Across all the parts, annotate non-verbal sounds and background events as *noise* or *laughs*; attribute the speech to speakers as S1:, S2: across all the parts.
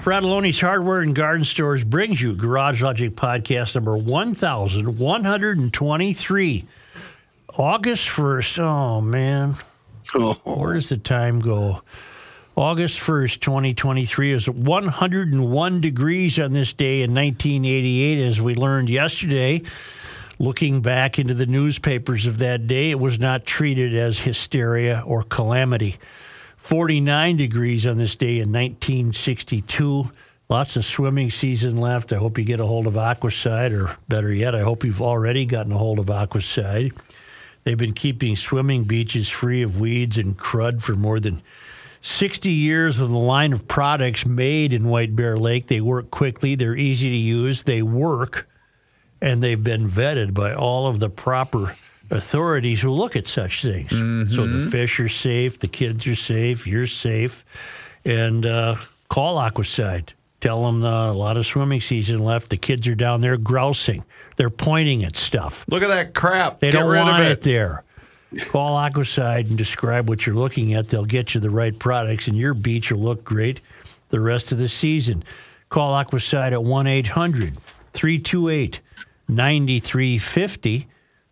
S1: Fratallone's Hardware and Garden Stores brings you Garage Logic Podcast number 1123. August 1st. Oh, man. Oh. Where does the time go? August 1st, 2023 is 101 degrees on this day in 1988, as we learned yesterday. Looking back into the newspapers of that day, it was not treated as hysteria or calamity. 49 degrees on this day in 1962. Lots of swimming season left. I hope you get a hold of Aquacide, or better yet, I hope you've already gotten a hold of Aquacide. They've been keeping swimming beaches free of weeds and crud for more than 60 years of the line of products made in White Bear Lake. They work quickly, they're easy to use, they work, and they've been vetted by all of the proper authorities who look at such things. So the fish are safe, the kids are safe, you're safe, and uh, call Aquacide. Tell them uh, a lot of swimming season left. The kids are down there grousing. They're pointing at stuff.
S2: Look at that crap.
S1: They
S2: Get
S1: don't
S2: rid
S1: want
S2: of
S1: it.
S2: it.
S1: there. Call Aquacide and describe what you're looking at. They'll get you the right products, and your beach will look great the rest of the season. Call Aquacide at 1 800 328 9350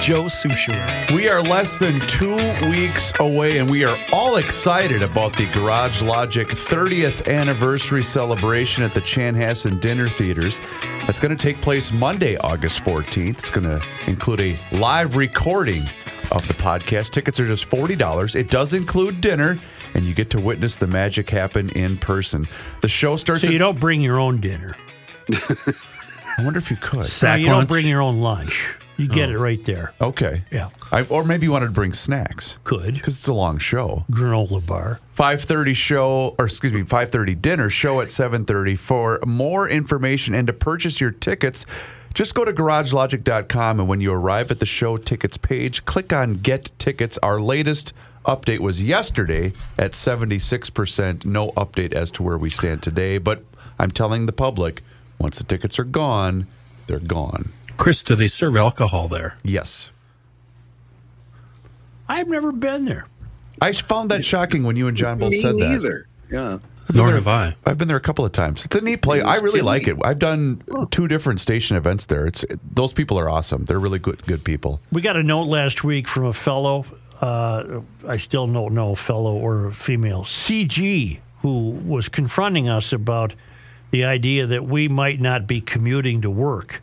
S3: Joe Soucheray.
S2: We are less than two weeks away, and we are all excited about the Garage Logic 30th anniversary celebration at the Chanhassen Dinner Theaters. That's going to take place Monday, August 14th. It's going to include a live recording of the podcast. Tickets are just $40. It does include dinner, and you get to witness the magic happen in person. The show starts
S1: So
S2: at
S1: you don't bring your own dinner. *laughs*
S2: I wonder if you could.
S1: No,
S4: Sack
S1: you don't bring your own lunch. You get oh. it right there.
S2: Okay.
S1: Yeah.
S2: I, or maybe you wanted to bring snacks
S1: Could.
S2: because it's a long show.
S1: Granola bar.
S2: 5:30 show or excuse me 5:30 dinner show at 7:30 for more information and to purchase your tickets just go to garagelogic.com and when you arrive at the show tickets page click on get tickets our latest update was yesterday at 76% no update as to where we stand today but I'm telling the public once the tickets are gone they're gone
S4: Chris, do they serve alcohol there?
S2: yes
S1: I've never been there.
S2: I found that shocking when you and John both
S5: Me
S2: said that
S5: neither. Yeah.
S4: Nor have I.
S2: I've been there a couple of times. It's a neat place. I really like it. I've done two different station events there. It's those people are awesome. They're really good good people.
S1: We got a note last week from a fellow. Uh, I still don't know fellow or female CG who was confronting us about the idea that we might not be commuting to work,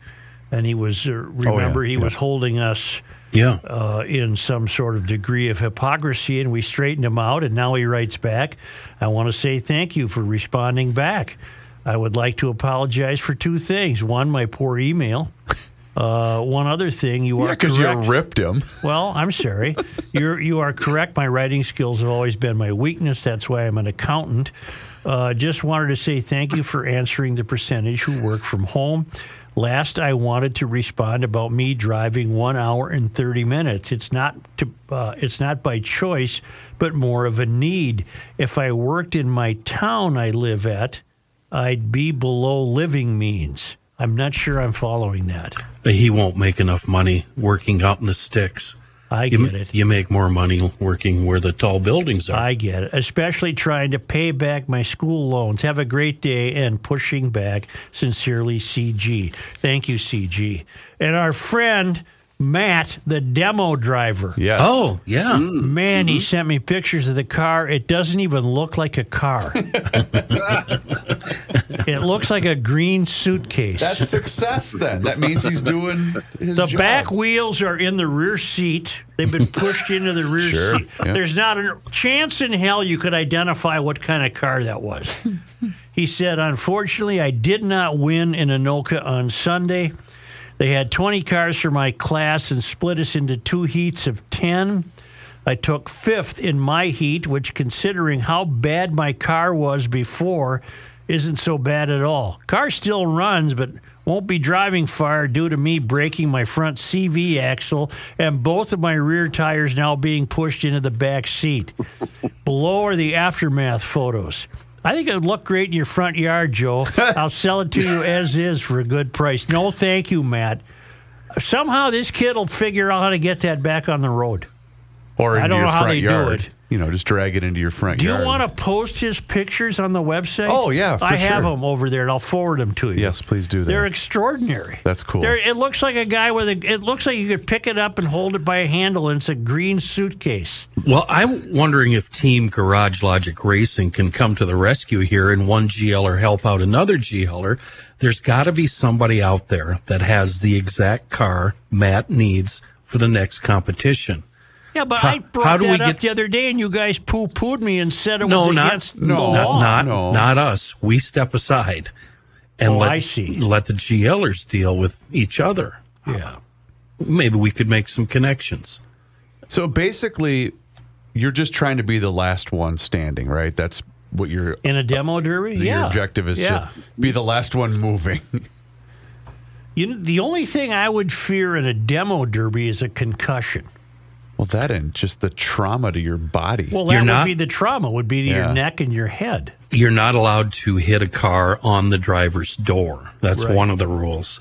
S1: and he was uh, remember he
S2: Oh, yeah.
S1: was holding us
S4: Yeah.
S1: uh, in some sort of degree of hypocrisy, and we straightened him out. And now he writes back, I want to say thank you for responding back. I would like to apologize for two things. One, my poor email. *laughs* Uh, one other thing, you
S2: Yeah,
S1: are
S2: because you ripped him. *laughs*
S1: Well, I'm sorry. You're you are correct. My writing skills have always been my weakness. That's why I'm an accountant. Uh, just wanted to say thank you for answering the percentage who work from home. Last, I wanted to respond about me driving one hour and thirty minutes. It's not to uh, it's not by choice, but more of a need. If I worked in my town I live at, I'd be below living means. I'm not sure I'm following that.
S4: But he won't make enough money working out in the sticks.
S1: I
S4: You,
S1: get it.
S4: you make more money working where the tall buildings are.
S1: I get it, especially trying to pay back my school loans. Have a great day and pushing back. Sincerely, CG. Thank you, CG. And our friend Matt, the demo driver.
S2: Yes.
S4: oh, yeah. Mm.
S1: Man, he mm-hmm. sent me pictures of the car. It doesn't even look like a car. *laughs* it looks like a green suitcase.
S2: That's success then. That means he's doing his
S1: The
S2: job.
S1: back wheels are in the rear seat. They've been pushed into the rear
S2: Sure,
S1: seat.
S2: yeah.
S1: There's not a chance in hell you could identify what kind of car that was. *laughs* he said, Unfortunately, I did not win in Anoka on Sunday. They had 20 cars for my class and split us into two heats of 10. I took fifth in my heat, which, considering how bad my car was before, isn't so bad at all. Car still runs, but Won't be driving far due to me breaking my front CV axle and both of my rear tires now being pushed into the back seat. *laughs* Below are the aftermath photos. I think it would look great in your front yard, Joe. *laughs* I'll sell it to you as is for a good price. No, thank you, Matt. Somehow this kid will figure out how to get that back on the road.
S2: Or
S1: I don't know how they do it.
S2: You know, just drag it into your front
S1: Do
S2: yard.
S1: you want to post his pictures on the website?
S2: Oh, yeah, for
S1: I have them over there, and I'll forward them to you.
S2: Yes, please do that.
S1: They're extraordinary.
S2: That's cool.
S1: They're, it looks like a guy with a. It looks like you could pick it up and hold it by a handle, and it's a green suitcase.
S4: Well, I'm wondering if Team Garage Logic Racing can come to the rescue here and one GLer help out another GLer. There's got to be somebody out there that has the exact car Matt needs for the next competition.
S1: Yeah, but
S4: How-
S1: I brought
S4: how do
S1: that
S4: we
S1: up
S4: get-
S1: the other day, and you guys poo pooed me and said it
S4: No,
S1: was
S4: not
S1: against
S2: no,
S1: the
S4: not
S1: law.
S4: not,
S2: no.
S4: not us. We step aside and
S1: Oh,
S4: let
S1: I see.
S4: let the GLers deal with each other.
S1: yeah.
S4: Maybe we could make some connections.
S2: So basically, you're just trying to be the last one standing, right? That's what you're
S1: In a demo derby, yeah.
S2: your objective is
S1: yeah.
S2: to be the last one moving.
S1: You know, the only thing I would fear in a demo derby is a concussion.
S2: Well, that and just the trauma to your body.
S1: Well, that
S4: You're
S1: would
S4: not-
S1: be the trauma. Would be to
S2: Yeah.
S1: your neck and your head.
S4: You're not allowed to hit a car on the driver's door. That's
S1: Right.
S4: one of the rules.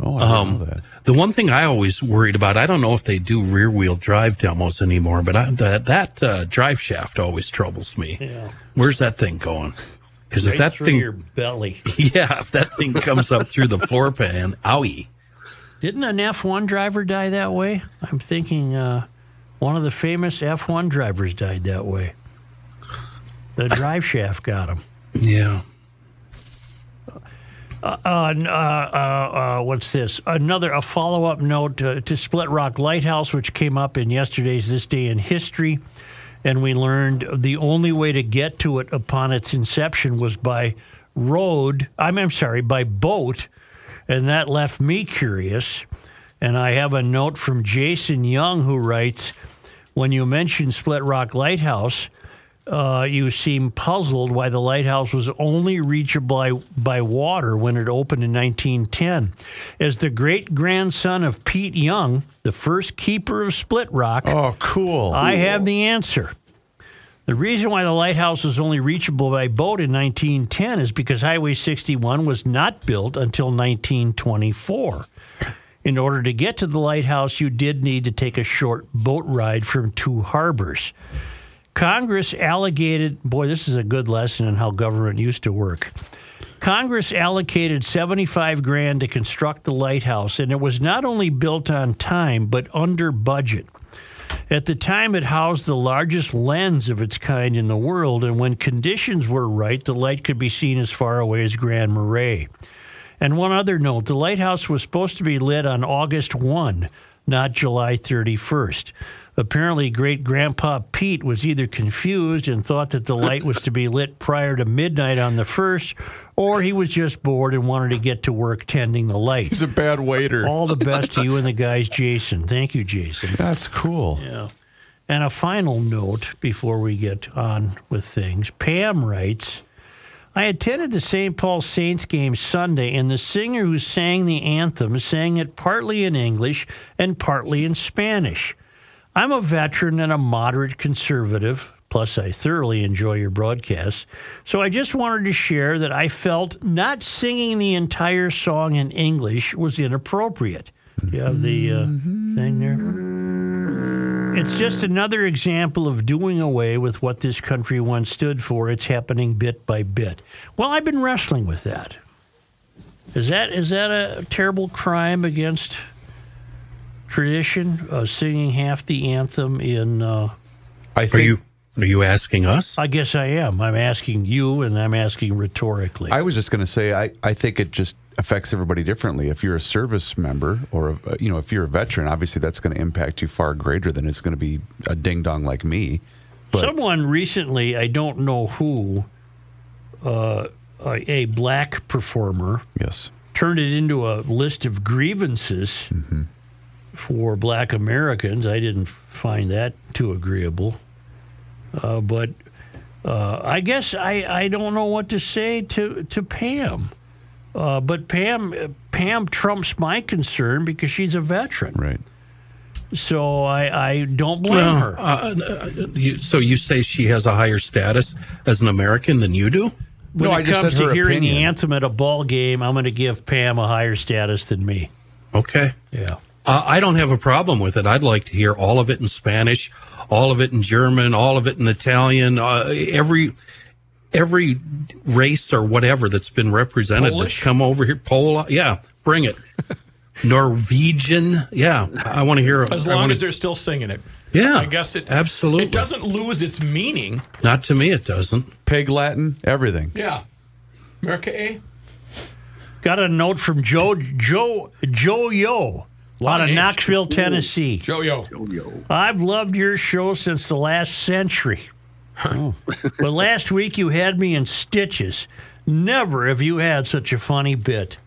S2: oh, I didn't
S4: Um,
S2: know that.
S4: The one thing I always worried about, I don't know if they do rear wheel drive demos anymore, but I, that that uh, drive shaft always troubles me.
S1: Yeah.
S4: Where's that thing going? Because if
S1: Right
S4: that
S1: through
S4: thing,
S1: your belly. *laughs*
S4: yeah, if that thing comes up through the floor pan, owie.
S1: Didn't an F1 driver die that way? I'm thinking uh, one of the famous F1 drivers died that way. The *laughs* drive shaft got him.
S4: Yeah.
S1: Uh, uh, uh, uh, what's this? Another a follow up note uh, to Split Rock Lighthouse, which came up in yesterday's This Day in History, and we learned the only way to get to it upon its inception was by road. I'm, I'm sorry, by boat, and that left me curious. And I have a note from Jason Young who writes, "When you mentioned Split Rock Lighthouse." uh, you seem puzzled why the lighthouse was only reachable by, by water when it opened in 1910. As the great grandson of Pete Young, the first keeper of Split Rock,
S2: Oh, cool.
S1: I have the answer. The reason why the lighthouse was only reachable by boat in 1910 is because Highway 61 was not built until 1924. In order to get to the lighthouse, you did need to take a short boat ride from two harbors. Congress allocated, boy, this is a good lesson in how government used to work. Congress allocated 75 grand to construct the lighthouse, and it was not only built on time, but under budget. At the time, it housed the largest lens of its kind in the world, and when conditions were right, the light could be seen as far away as Grand Marais. And one other note the lighthouse was supposed to be lit on August 1, not July 31st. Apparently, great grandpa Pete was either confused and thought that the *laughs* light was to be lit prior to midnight on the 1st, or he was just bored and wanted to get to work tending the light.
S2: He's a bad waiter.
S1: All the best to you and the *laughs* guys, Jason. Thank you, Jason.
S2: That's cool.
S1: Yeah. And a final note before we get on with things. Pam writes I attended the St. Paul Saints game Sunday, and the singer who sang the anthem sang it partly in English and partly in Spanish. I'm a veteran and a moderate conservative, plus, I thoroughly enjoy your broadcasts. So I just wanted to share that I felt not singing the entire song in English was inappropriate. Do you have the uh, thing there? It's just another example of doing away with what this country once stood for. It's happening bit by bit. Well, I've been wrestling with that. Is that is that a terrible crime against tradition? Uh, singing half the anthem in. Uh,
S2: I
S4: Are you are you asking us?
S1: I guess I am. I'm asking you, and I'm asking rhetorically.
S2: I was just going to say I, I think it just affects everybody differently. If you're a service member or a, you know if you're a veteran, obviously that's going to impact you far greater than it's going to be a ding dong like me. But
S1: Someone recently, I don't know who, uh, a, a black performer
S2: yes,
S1: turned it into a list of grievances for black Americans. I didn't find that too agreeable. Uh, but uh, I guess I, I don't know what to say to, to Pam. Uh, but Pam, Pam trumps my concern because she's a veteran.
S2: Right.
S1: So I, I don't blame
S4: Well,
S1: her.
S4: uh, uh, you, so you say she has a higher status as an American than you do?
S1: when
S2: No, I
S1: it
S2: just
S1: comes
S2: said
S1: to
S2: her
S1: hearing the anthem at a ball game, I'm going to give Pam a higher status than me.
S4: Okay.
S1: Yeah.
S4: Uh, I don't have a problem with it. I'd like to hear all of it in Spanish, all of it in German, all of it in Italian. Uh, every every race or whatever that's been represented
S5: Polish?
S4: that's come over here. Pole, yeah, bring it. *laughs* Norwegian, yeah. I want to hear.
S5: It.
S4: As
S5: long
S4: wanna-
S5: as they're still singing it.
S4: yeah,
S5: I guess it
S4: absolutely
S5: It doesn't lose its meaning.
S4: Not to me, it doesn't.
S2: Pig Latin, everything.
S5: Yeah. America A.
S1: Got a note from Joe Joe Joe Yo, out of
S5: names.
S1: Knoxville, Tennessee.
S5: Joe Yo.
S1: I've loved your show since the last century. *laughs* Oh. but last week you had me in stitches. Never have you had such a funny bit.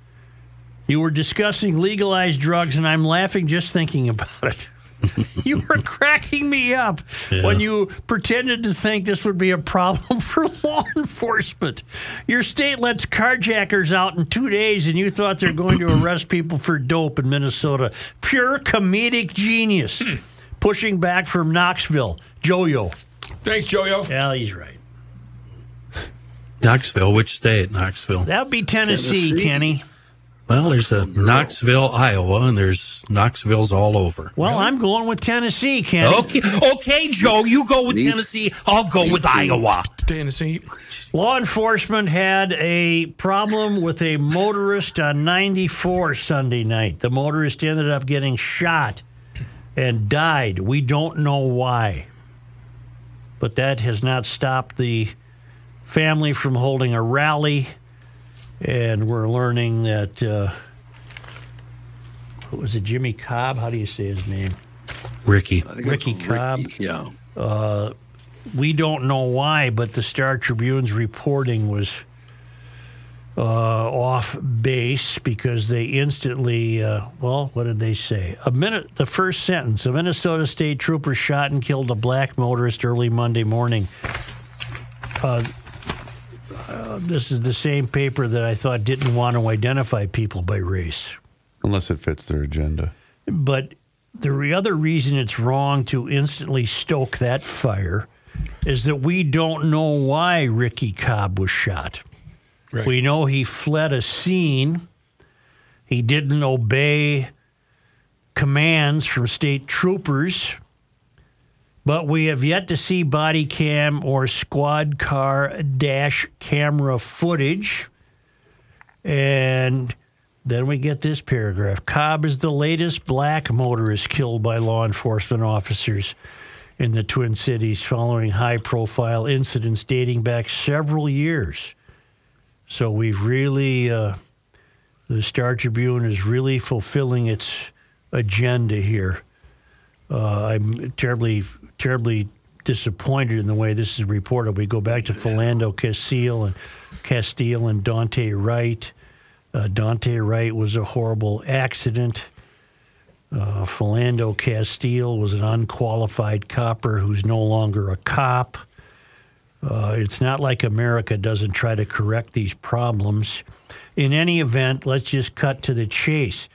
S1: You were discussing legalized drugs, and I'm laughing just thinking about it. *laughs* you were cracking me up when you pretended to think this would be a problem *laughs* for law enforcement. Your state lets carjackers out in two days, and you thought they're going to *coughs* arrest people for dope in Minnesota. Pure comedic genius. Hmm. Pushing back from Knoxville. Jojo.
S5: Thanks, Joe Yo.
S1: Yeah, he's right.
S4: Knoxville, which state? Knoxville.
S1: That would be Tennessee, Kenny.
S4: Well, there's a Knoxville, Iowa, and there's Knoxvilles all over.
S1: Well, I'm going with Tennessee, Kenny.
S4: Okay, okay, Joe, you go with Tennessee. I'll go with Iowa.
S5: Stay in the seat.
S1: Law enforcement had a problem with a motorist on 94 Sunday night. The motorist ended up getting shot and died. We don't know why. But that has not stopped the family from holding a rally. And we're learning that, uh, what was it, Jimmy Cobb? How do you say his name?
S4: Ricky.
S1: Ricky Cobb.
S6: Yeah.
S1: we don't know why, but the Star Tribune's reporting was uh, off base because they instantly, uh, well, what did they say? A minute, the first sentence: a Minnesota State trooper shot and killed a black motorist early Monday morning. Uh, uh, this is the same paper that I thought didn't want to identify people by race.
S2: Unless it fits their agenda.
S1: But the other reason it's wrong to instantly stoke that fire is that we don't know why Ricky Cobb was shot.
S5: Right.
S1: We know he fled a scene. He didn't obey commands from state troopers. But we have yet to see body cam or squad car dash camera footage. And then we get this paragraph Cobb is the latest black motorist killed by law enforcement officers in the Twin Cities following high profile incidents dating back several years. So we've really, uh, the Star Tribune is really fulfilling its agenda here. Uh, I'm terribly, terribly disappointed in the way this is reported. We go back to Philando Castile and Castile and Daunte Wright. Uh, Daunte Wright was a horrible accident. Uh, Philando Castile was an unqualified copper who's no longer a cop. Uh, it's not like America doesn't try to correct these problems. In any event, let's just cut to the chase.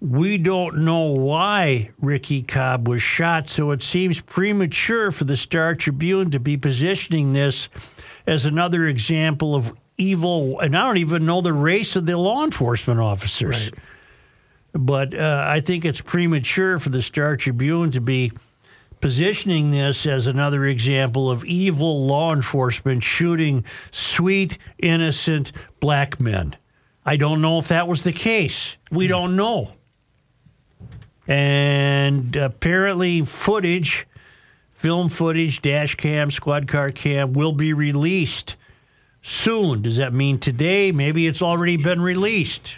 S1: We don't know why Ricky Cobb was shot, so it seems premature for the Star Tribune to be positioning this as another example of evil. And I don't even know the race of the law enforcement officers. But uh, I think it's premature for the Star Tribune to be positioning this as another example of evil law enforcement shooting sweet, innocent black men. I don't know if that was the case. We hmm. don't know. And apparently, footage, film footage, dash cam, squad car cam will be released soon. Does that mean today? Maybe it's already been released.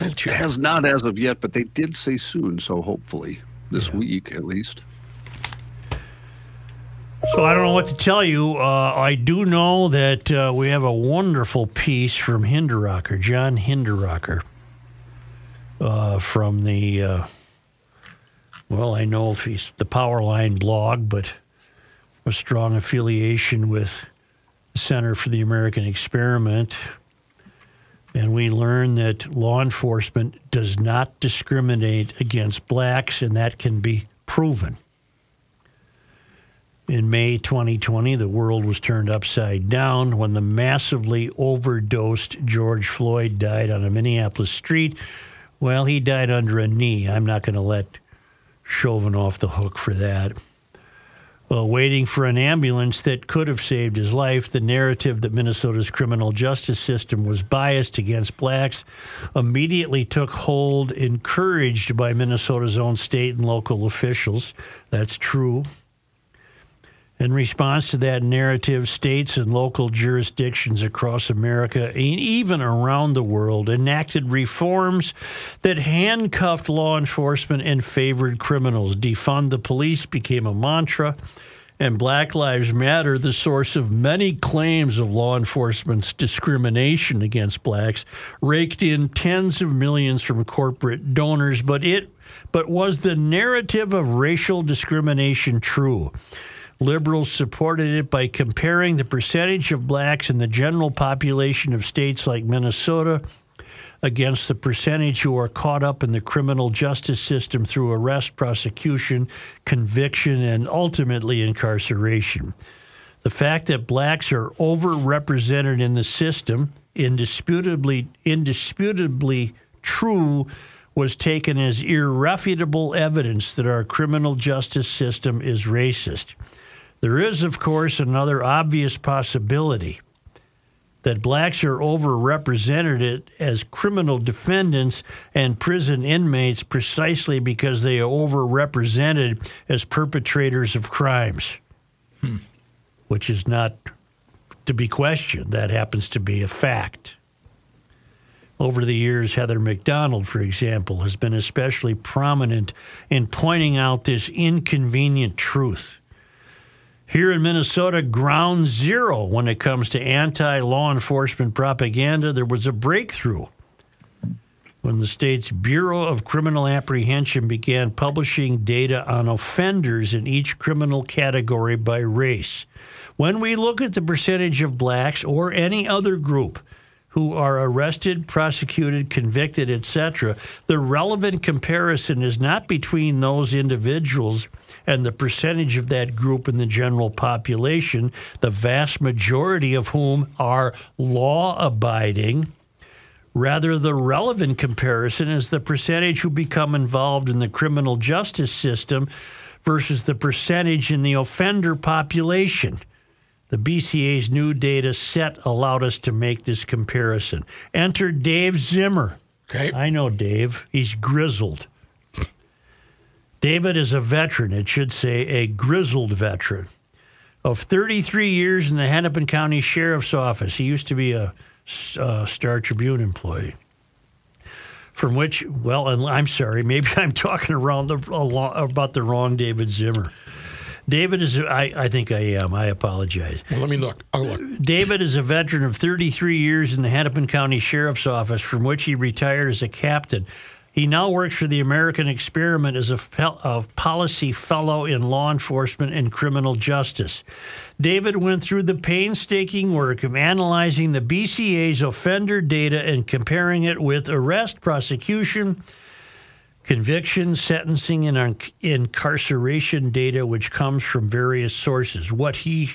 S6: It has not as of yet, but they did say soon, so hopefully this week at least.
S1: So I don't know what to tell you. Uh, I do know that uh, we have a wonderful piece from Hinderaker, John Hinderaker, uh, from the, uh, well, I know if he's the Powerline blog, but a strong affiliation with the Center for the American Experiment. And we learn that law enforcement does not discriminate against blacks, and that can be proven. In May 2020, the world was turned upside down when the massively overdosed George Floyd died on a Minneapolis street. Well, he died under a knee. I'm not going to let Chauvin off the hook for that. Well, waiting for an ambulance that could have saved his life, the narrative that Minnesota's criminal justice system was biased against blacks immediately took hold, encouraged by Minnesota's own state and local officials. That's true. In response to that narrative, states and local jurisdictions across America and even around the world enacted reforms that handcuffed law enforcement and favored criminals. Defund the police became a mantra, and Black Lives Matter, the source of many claims of law enforcement's discrimination against blacks, raked in tens of millions from corporate donors, but it but was the narrative of racial discrimination true? Liberals supported it by comparing the percentage of blacks in the general population of states like Minnesota against the percentage who are caught up in the criminal justice system through arrest, prosecution, conviction, and ultimately incarceration. The fact that blacks are overrepresented in the system, indisputably, indisputably true, was taken as irrefutable evidence that our criminal justice system is racist. There is, of course, another obvious possibility that blacks are overrepresented as criminal defendants and prison inmates precisely because they are overrepresented as perpetrators of crimes, hmm. which is not to be questioned. That happens to be a fact. Over the years, Heather Mac Donald, for example, has been especially prominent in pointing out this inconvenient truth here in Minnesota, ground zero when it comes to anti law enforcement propaganda. There was a breakthrough when the state's Bureau of Criminal Apprehension began publishing data on offenders in each criminal category by race. When we look at the percentage of blacks or any other group who are arrested, prosecuted, convicted, etc., the relevant comparison is not between those individuals and the percentage of that group in the general population, the vast majority of whom are law abiding. Rather, the relevant comparison is the percentage who become involved in the criminal justice system versus the percentage in the offender population. The BCA's new data set allowed us to make this comparison. Enter Dave Zimmer.
S5: Okay.
S1: I know Dave. He's grizzled. David is a veteran, it should say a grizzled veteran, of 33 years in the Hennepin County Sheriff's Office. He used to be a uh, Star Tribune employee. From which, well, I'm sorry, maybe *laughs* I'm talking around the, about the wrong David Zimmer. David is, I, I think I am. I apologize.
S5: Well, let me look. I'll look.
S1: David is a veteran of 33 years in the Hennepin County Sheriff's Office, from which he retired as a captain he now works for the American Experiment as a, a, policy fellow in law enforcement and criminal justice. David went through the painstaking work of analyzing the BCA's offender data and comparing it with arrest, prosecution, conviction, sentencing, and incarceration data, which comes from various sources. What he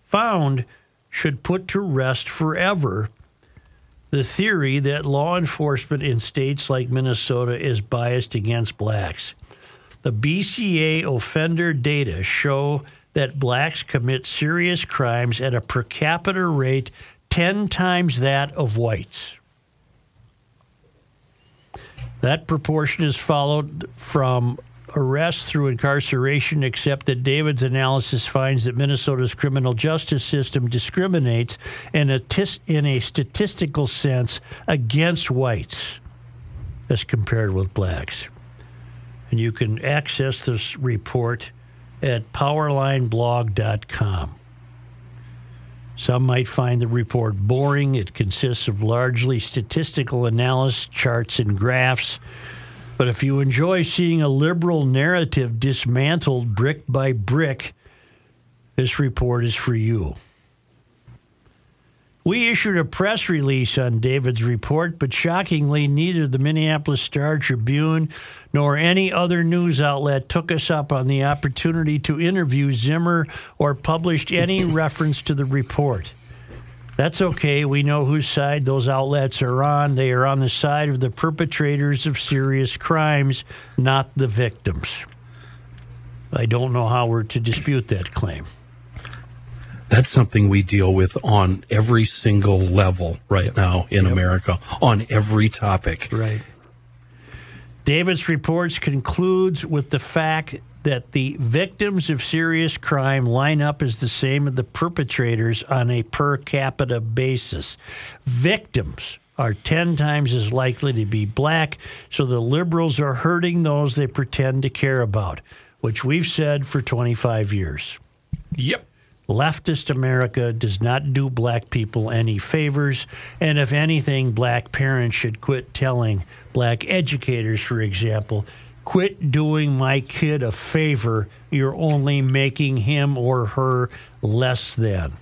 S1: found should put to rest forever the theory that law enforcement in states like Minnesota is biased against blacks. The BCA offender data show that blacks commit serious crimes at a per capita rate 10 times that of whites. That proportion is followed from arrests through incarceration, except that David's analysis finds that Minnesota's criminal justice system discriminates in a, tis, in a statistical sense against whites as compared with blacks. And you can access this report at powerlineblog.com. Some might find the report boring. It consists of largely statistical analysis, charts, and graphs but if you enjoy seeing a liberal narrative dismantled brick by brick, this report is for you. We issued a press release on David's report, but shockingly, neither the Minneapolis Star Tribune nor any other news outlet took us up on the opportunity to interview Zimmer or published any *laughs* reference to the report. That's okay. We know whose side those outlets are on. They are on the side of the perpetrators of serious crimes, not the victims. I don't know how we're to dispute that claim.
S4: That's something we deal with on every single level right now in America, on every topic.
S1: Right. David's reports concludes with the fact that the victims of serious crime line up as the same as the perpetrators on a per capita basis. Victims are 10 times as likely to be black, so the liberals are hurting those they pretend to care about, which we've said for 25 years.
S5: Yep.
S1: Leftist America does not do black people any favors. And if anything, black parents should quit telling black educators, for example, quit doing my kid a favor. You're only making him or her less than.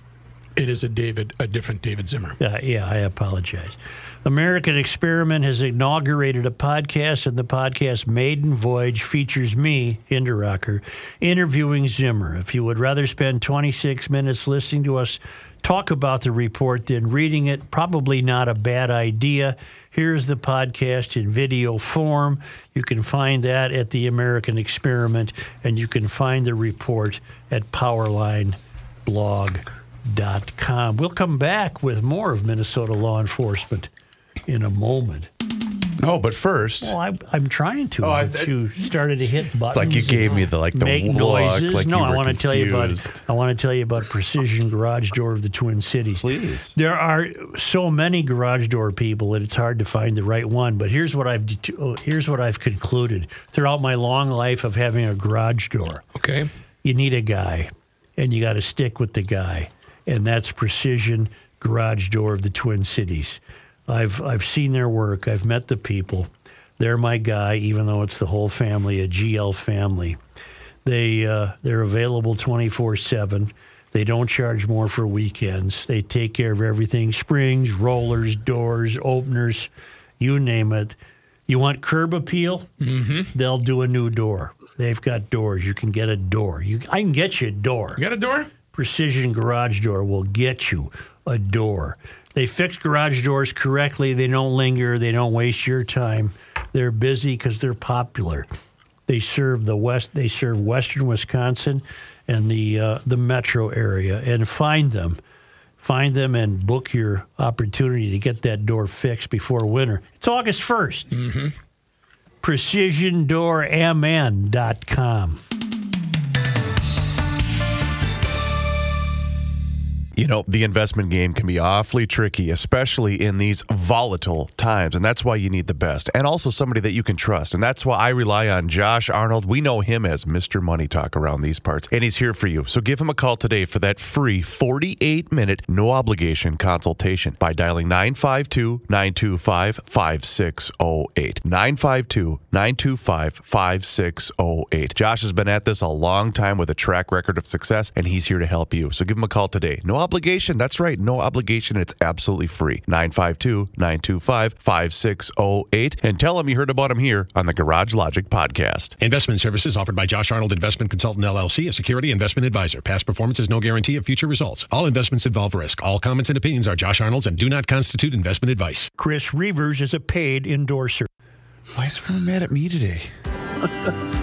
S5: It is a David, a different David Zimmer.
S1: Uh, yeah, I apologize. American Experiment has inaugurated a podcast, and the podcast Maiden Voyage features me, Hinderaker, interviewing Zimmer. If you would rather spend 26 minutes listening to us talk about the report than reading it, probably not a bad idea. Here's the podcast in video form. You can find that at the American Experiment, and you can find the report at powerlineblog.com. We'll come back with more of Minnesota law enforcement in a moment.
S2: No, but first,
S1: Well, I, I'm trying to.
S2: Oh, I-
S1: you started to hit buttons.
S2: like you gave me the- like the
S1: make
S2: look,
S1: noises.
S2: like
S1: no, I want to tell you about. I want to tell you about Precision Garage Door of the Twin Cities.
S2: Please.
S1: There are so many garage door people that it's hard to find the right one. But here's what I've oh, here's what I've concluded throughout my long life of having a garage door
S5: Okay.
S1: you need a guy and you got to stick with the guy and that's precision garage door of the twin cities i've i've seen their work i've met the people they're my guy even though it's the whole family a gl family they uh, they're available 24/7 they don't charge more for weekends they take care of everything springs rollers doors openers you name it you want curb appeal they'll do a new door. They've got doors. You can get a door. You, I can get you a door.
S5: You got a door?
S1: Precision Garage Door will get you a door. They fix garage doors correctly. They don't linger. They don't waste your time. They're busy because they're popular. They serve the west. They serve western Wisconsin and the uh, the metro area. And find them, find them, and book your opportunity to get that door fixed before winter. It's August 1st. Mm-hmm. PrecisionDoorMN.com.
S2: You know, the investment game can be awfully tricky, especially in these volatile times. And that's why you need the best and also somebody that you can trust. And that's why I rely on Josh Arnold. We know him as Mr. Money Talk around these parts, and he's here for you. So give him a call today for that free 48 minute, no obligation consultation by dialing 952 925 5608. 952 925 5608. Josh has been at this a long time with a track record of success, and he's here to help you. So give him a call today. No obligation. That's right. No obligation. It's absolutely free. 952 925 5608. And tell them you heard about them here on the Garage Logic podcast.
S7: Investment services offered by Josh Arnold Investment Consultant LLC, a security investment advisor. Past performance is no guarantee of future results. All investments involve risk. All comments and opinions are Josh Arnold's and do not constitute investment advice.
S1: Chris Reavers is a paid endorser.
S2: Why is everyone mad at me today? *laughs*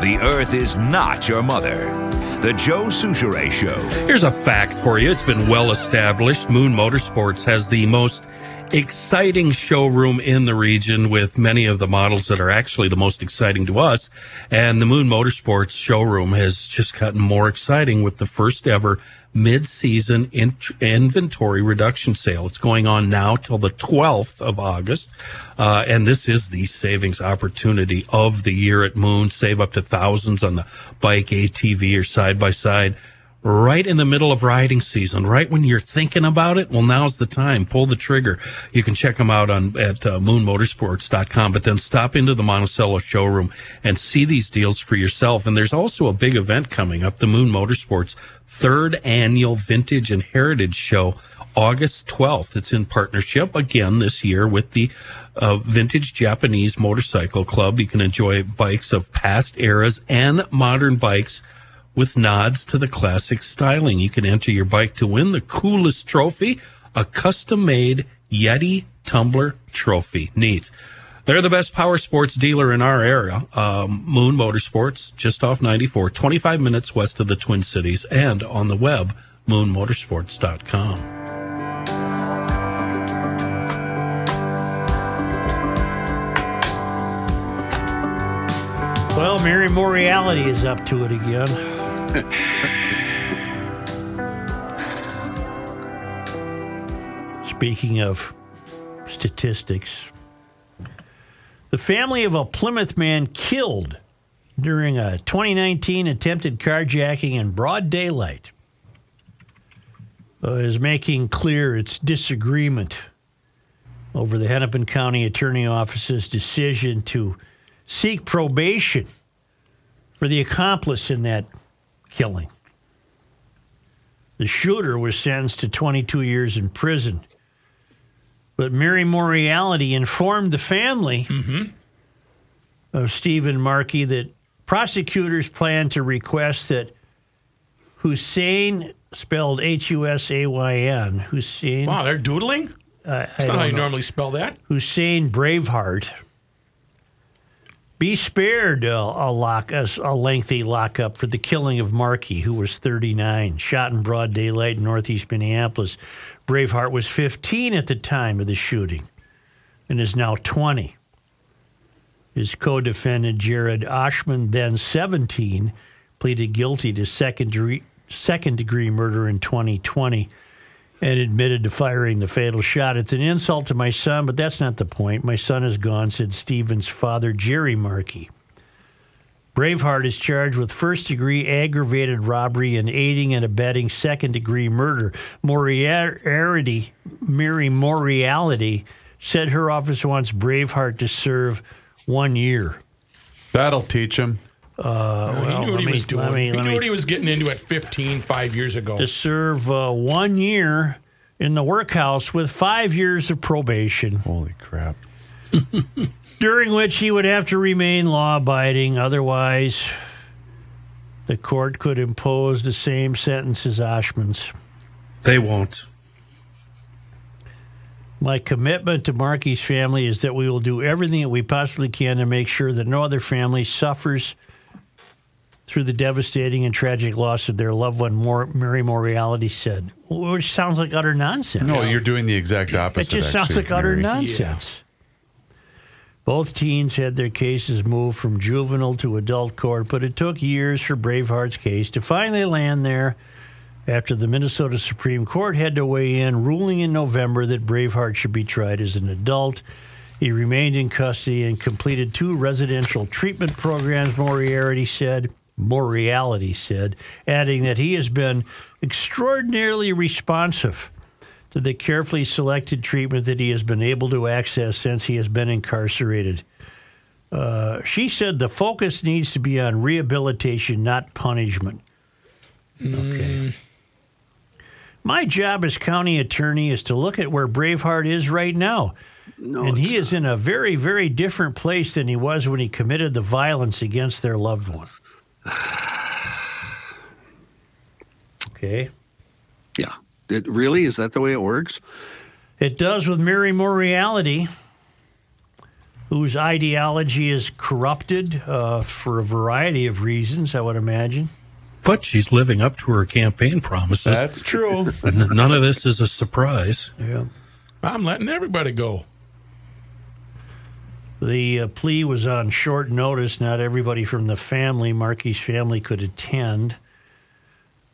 S8: The Earth is not your mother. The Joe Soucheray Show.
S4: Here's a fact for you. It's been well established. Moon Motorsports has the most exciting showroom in the region with many of the models that are actually the most exciting to us. And the Moon Motorsports showroom has just gotten more exciting with the first ever mid-season in- inventory reduction sale. It's going on now till the 12th of August. Uh, and this is the savings opportunity of the year at Moon. Save up to thousands on the bike, ATV, or side by side right in the middle of riding season, right when you're thinking about it. Well, now's the time. Pull the trigger. You can check them out on at uh, moonmotorsports.com, but then stop into the Monticello showroom and see these deals for yourself. And there's also a big event coming up, the Moon Motorsports third annual Vintage and Heritage Show, August 12th. It's in partnership again this year with the uh, Vintage Japanese Motorcycle Club. You can enjoy bikes of past eras and modern bikes with nods to the classic styling. You can enter your bike to win the coolest trophy, a custom made Yeti Tumbler Trophy. Neat. They're the best power sports dealer in our area. Um, Moon Motorsports, just off 94, 25 minutes west of the Twin Cities, and on the web, moonmotorsports.com.
S1: Well, Mary Moriality is up to it again. Speaking of statistics, the family of a Plymouth man killed during a 2019 attempted carjacking in broad daylight uh, is making clear its disagreement over the Hennepin County Attorney Office's decision to seek probation for the accomplice in that killing. The shooter was sentenced to 22 years in prison. But Mary Moriality informed the family
S5: Mm-hmm.
S1: of Stephen Markey that prosecutors plan to request that Husayn, spelled H U S A Y N, Husayn,
S5: Wow, they're doodling?
S1: uh, I
S5: That's not how you
S1: know,
S5: normally spell that.
S1: Husayn Braveheart, be spared a, a lock a, a lengthy lockup for the killing of Markey, who was 39, shot in broad daylight in northeast Minneapolis. Braveheart was 15 at the time of the shooting, and is now 20. His co-defendant Jared Ohsman, then 17, pleaded guilty to second degree, second degree murder in 2020 and admitted to firing the fatal shot. It's an insult to my son, but that's not the point. My son is gone, said Stephen's father, Jerry Markey. Braveheart is charged with first degree aggravated robbery and aiding and abetting second degree murder. Moriarty, Mary Moriality, said her office wants Braveheart to serve one year.
S2: That'll teach him.
S1: Uh,
S5: he
S1: well,
S5: knew what
S1: let
S5: he
S1: me-
S5: was doing.
S1: me-
S5: he knew
S1: me-
S5: what he was getting into at 15, five years ago.
S1: to serve uh, one year in the workhouse with five years of probation,
S2: Holy crap. *laughs*
S1: during which he would have to remain law abiding. Otherwise, the court could impose the same sentence as Ohsman's.
S4: They won't.
S1: My commitment to Markey's family is that we will do everything that we possibly can to make sure that no other family suffers through the devastating and tragic loss of their loved one, Mor- Mary Moriality said, which sounds like utter nonsense.
S2: No, you're doing the exact opposite.
S1: It
S2: opposite.
S1: just sounds
S2: actually,
S1: like utter
S2: Mary.
S1: nonsense. Both teens had their cases moved from juvenile to adult court, but it took years for Braveheart's case to finally land there after the Minnesota Supreme Court had to weigh in, ruling in November that Braveheart should be tried as an adult. He remained in custody and completed two residential treatment programs, Moriarty said. Moriality said, adding that he has been extraordinarily responsive to the carefully selected treatment that he has been able to access since he has been incarcerated. Uh, she said the focus needs to be on rehabilitation, not punishment. Okay. My job as county attorney is to look at where Braveheart is right now.
S6: No,
S1: and he is in a very, very different place than he was when he committed the violence against their loved one. *sighs* Okay.
S6: Yeah. It really is that the way it works?
S1: It does with Mary Moriality, whose ideology is corrupted uh, for a variety of reasons, I would imagine.
S4: But she's living up to her campaign promises.
S2: That's true. *laughs*
S4: None of this is a surprise.
S1: Yeah.
S5: I'm letting everybody go.
S1: The uh, plea was on short notice. Not everybody from the family, Markey's family, could attend.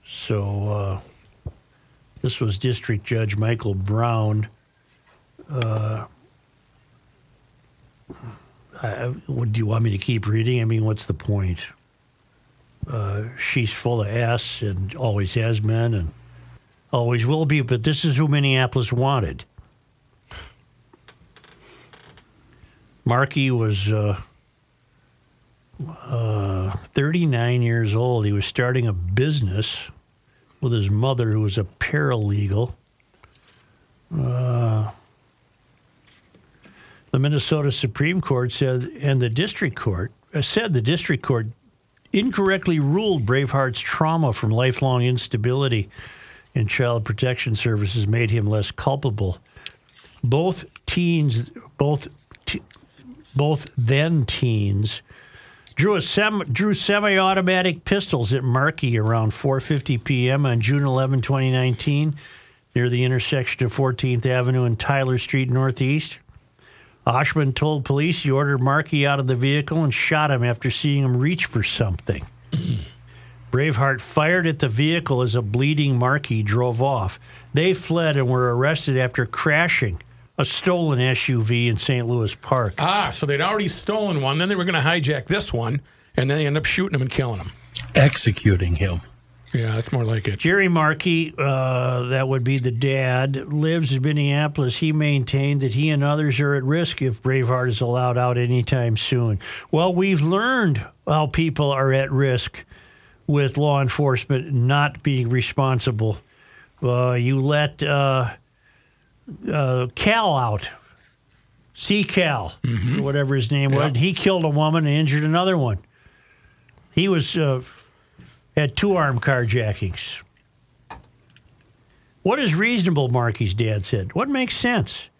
S1: So uh, this was District Judge Michael Brown. Uh, I, do you want me to keep reading? I mean, what's the point? Uh, she's full of ass and always has been and always will be. But this is who Minneapolis wanted. Markey was uh, uh, 39 years old. He was starting a business with his mother, who was a paralegal. Uh, the Minnesota Supreme Court said, and the district court uh, said the district court incorrectly ruled Braveheart's trauma from lifelong instability in child protection services made him less culpable. Both teens, both both then teens, drew a sem- drew semi-automatic pistols at Markey around 4:50 p.m. on June 11, 2019, near the intersection of 14th Avenue and Tyler Street Northeast. Ohsman told police he ordered Markey out of the vehicle and shot him after seeing him reach for something. *clears throat* Braveheart fired at the vehicle as a bleeding Markey drove off. They fled and were arrested after crashing a stolen SUV in St. Louis Park.
S5: Ah, so they'd already stolen one. Then they were going to hijack this one, and then they end up shooting him and killing him.
S4: Executing him.
S5: Yeah, that's more like it.
S1: Jerry Markey, uh, that would be the dad, lives in Minneapolis. He maintained that he and others are at risk if Braveheart is allowed out anytime soon. Well, we've learned how people are at risk with law enforcement not being responsible. Uh, you let uh, uh, Cal out, C. Cal, whatever his name was. He killed a woman and injured another one. He was uh, had two armed carjackings. What is reasonable, Markey's dad said? What makes sense?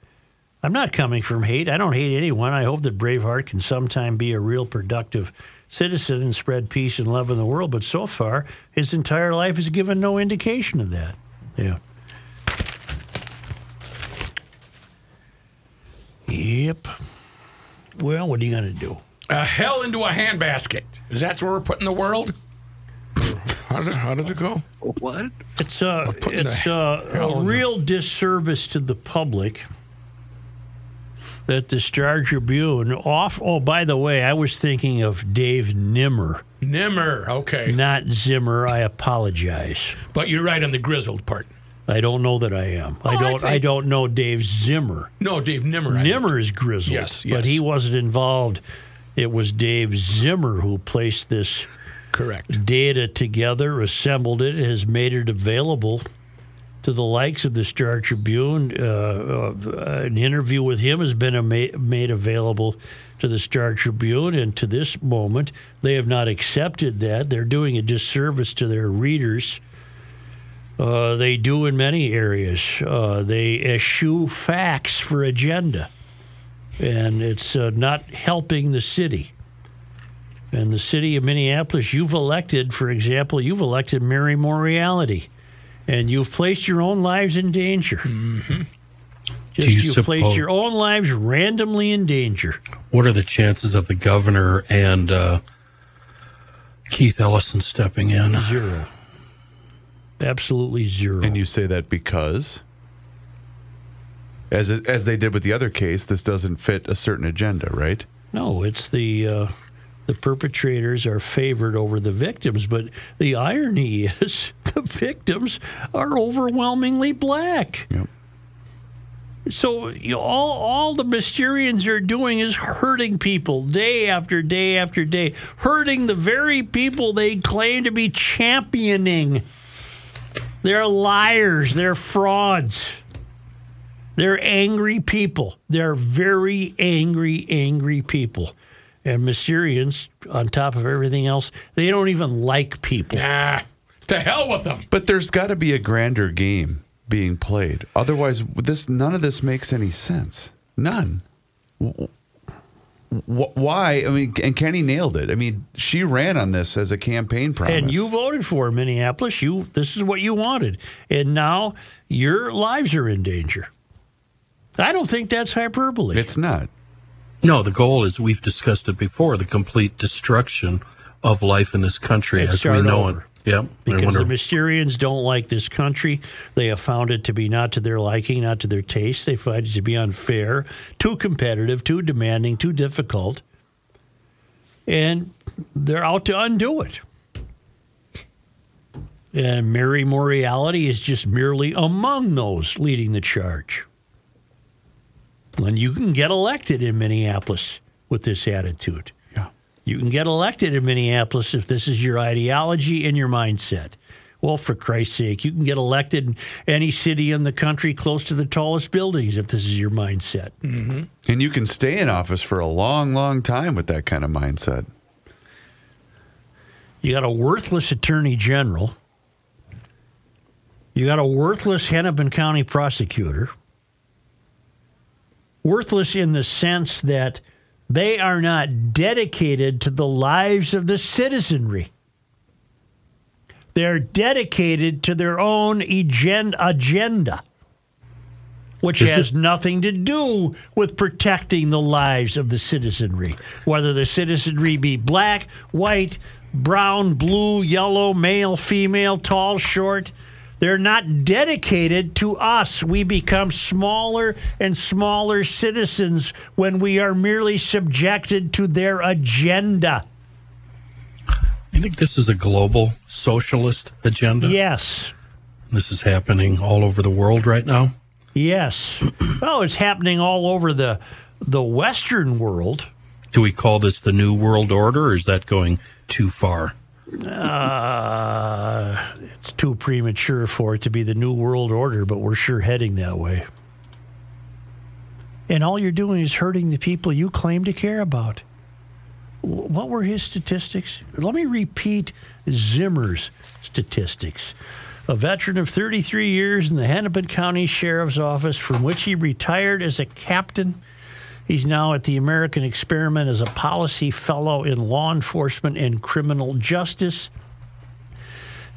S1: I'm not coming from hate. I don't hate anyone. I hope that Braveheart can sometime be a real productive citizen and spread peace and love in the world. But so far, his entire life has given no indication of that. Yeah. Yep. Well, what are you going to do?
S5: A hell into a handbasket. Is that where we're putting the world? How does, how does it go?
S6: What?
S1: It's uh, uh, a
S5: putting
S1: it's
S5: the
S1: a, a
S5: in the-
S1: real disservice to the public that the Star Tribune off. Oh, by the way, I was thinking of Dave Nimmer,
S5: Nimmer. Okay.
S1: not Zimmer. I apologize.
S5: But you're right on the grizzled part.
S1: I don't know that I am. I
S5: Oh, I'd
S1: don't.
S5: say-
S1: I don't know Dave Zimmer.
S5: No, Dave Nimmer.
S1: Nimmer is grizzled,
S5: Yes,
S1: but he wasn't involved. It was Dave Zimmer who placed this
S5: Correct.
S1: data together, assembled it, has made it available to the likes of the Star Tribune. Uh, uh, an interview with him has been ama- made available to the Star Tribune, and to this moment, they have not accepted that. They're doing a disservice to their readers. Uh, they do in many areas. Uh, they eschew facts for agenda, and it's uh, not helping the city. And the city of Minneapolis, you've elected, for example, you've elected Mary Moriarty, and you've placed your own lives in danger. Mm-hmm. Just
S4: you
S1: you've placed your own lives randomly in danger.
S4: What are the chances of the governor and uh, Keith Ellison stepping in?
S1: Zero. Absolutely zero.
S2: And you say that because, as it, as they did with the other case, this doesn't fit a certain agenda, right?
S1: No, it's the uh, the perpetrators are favored over the victims, but the irony *laughs* is the victims are overwhelmingly black.
S2: Yep.
S1: So you know, all all the Mysterians are doing is hurting people day after day after day, hurting the very people they claim to be championing. They're liars. They're frauds. They're angry people. They're very angry, angry people. And Mysterians, on top of everything else, they don't even like people.
S5: Nah. To hell with them.
S2: But there's got to be a grander game being played. Otherwise, this none of this makes any sense. None. Wh- wh- Why? I mean, and Kenny nailed it. I mean, she ran on this as a campaign promise.
S1: And you voted for Minneapolis. You this is what you wanted. And now your lives are in danger. I don't think that's hyperbole.
S2: It's not.
S4: No, the goal is we've discussed it before the complete destruction of life in this country
S1: And
S4: as we know
S1: over.
S4: it. Yeah.
S1: because the Mysterians don't like this country. They have found it to be not to their liking, not to their taste. They find it to be unfair, too competitive, too demanding, too difficult. And they're out to undo it. And Mary Moriarty is just merely among those leading the charge. And you can get elected in Minneapolis with this attitude. You can get elected in Minneapolis if this is your ideology and your mindset. Well, for Christ's sake, you can get elected in any city in the country close to the tallest buildings if this is your mindset. Mm-hmm.
S2: And you can stay in office for a long, long time with that kind of mindset.
S1: You got a worthless attorney general. You got a worthless Hennepin County prosecutor. Worthless in the sense that they are not dedicated to the lives of the citizenry. They're dedicated to their own agenda, which has nothing to do with protecting the lives of the citizenry, whether the citizenry be black, white, brown, blue, yellow, male, female, tall, short. They're not dedicated to us. We become smaller and smaller citizens when we are merely subjected to their agenda.
S4: I think this is a global socialist agenda.
S1: Yes.
S4: This is happening all over the world right now.
S1: Yes. *clears throat* oh, it's happening all over the the Western world.
S4: Do we call this the New World Order, or is that going too far?
S1: Uh, it's too premature for it to be the New World Order, but we're sure heading that way. And all you're doing is hurting the people you claim to care about. What were his statistics? Let me repeat Zimmer's statistics. A veteran of 33 years in the Hennepin County Sheriff's Office, from which he retired as a captain. He's now at the American Experiment as a policy fellow in law enforcement and criminal justice.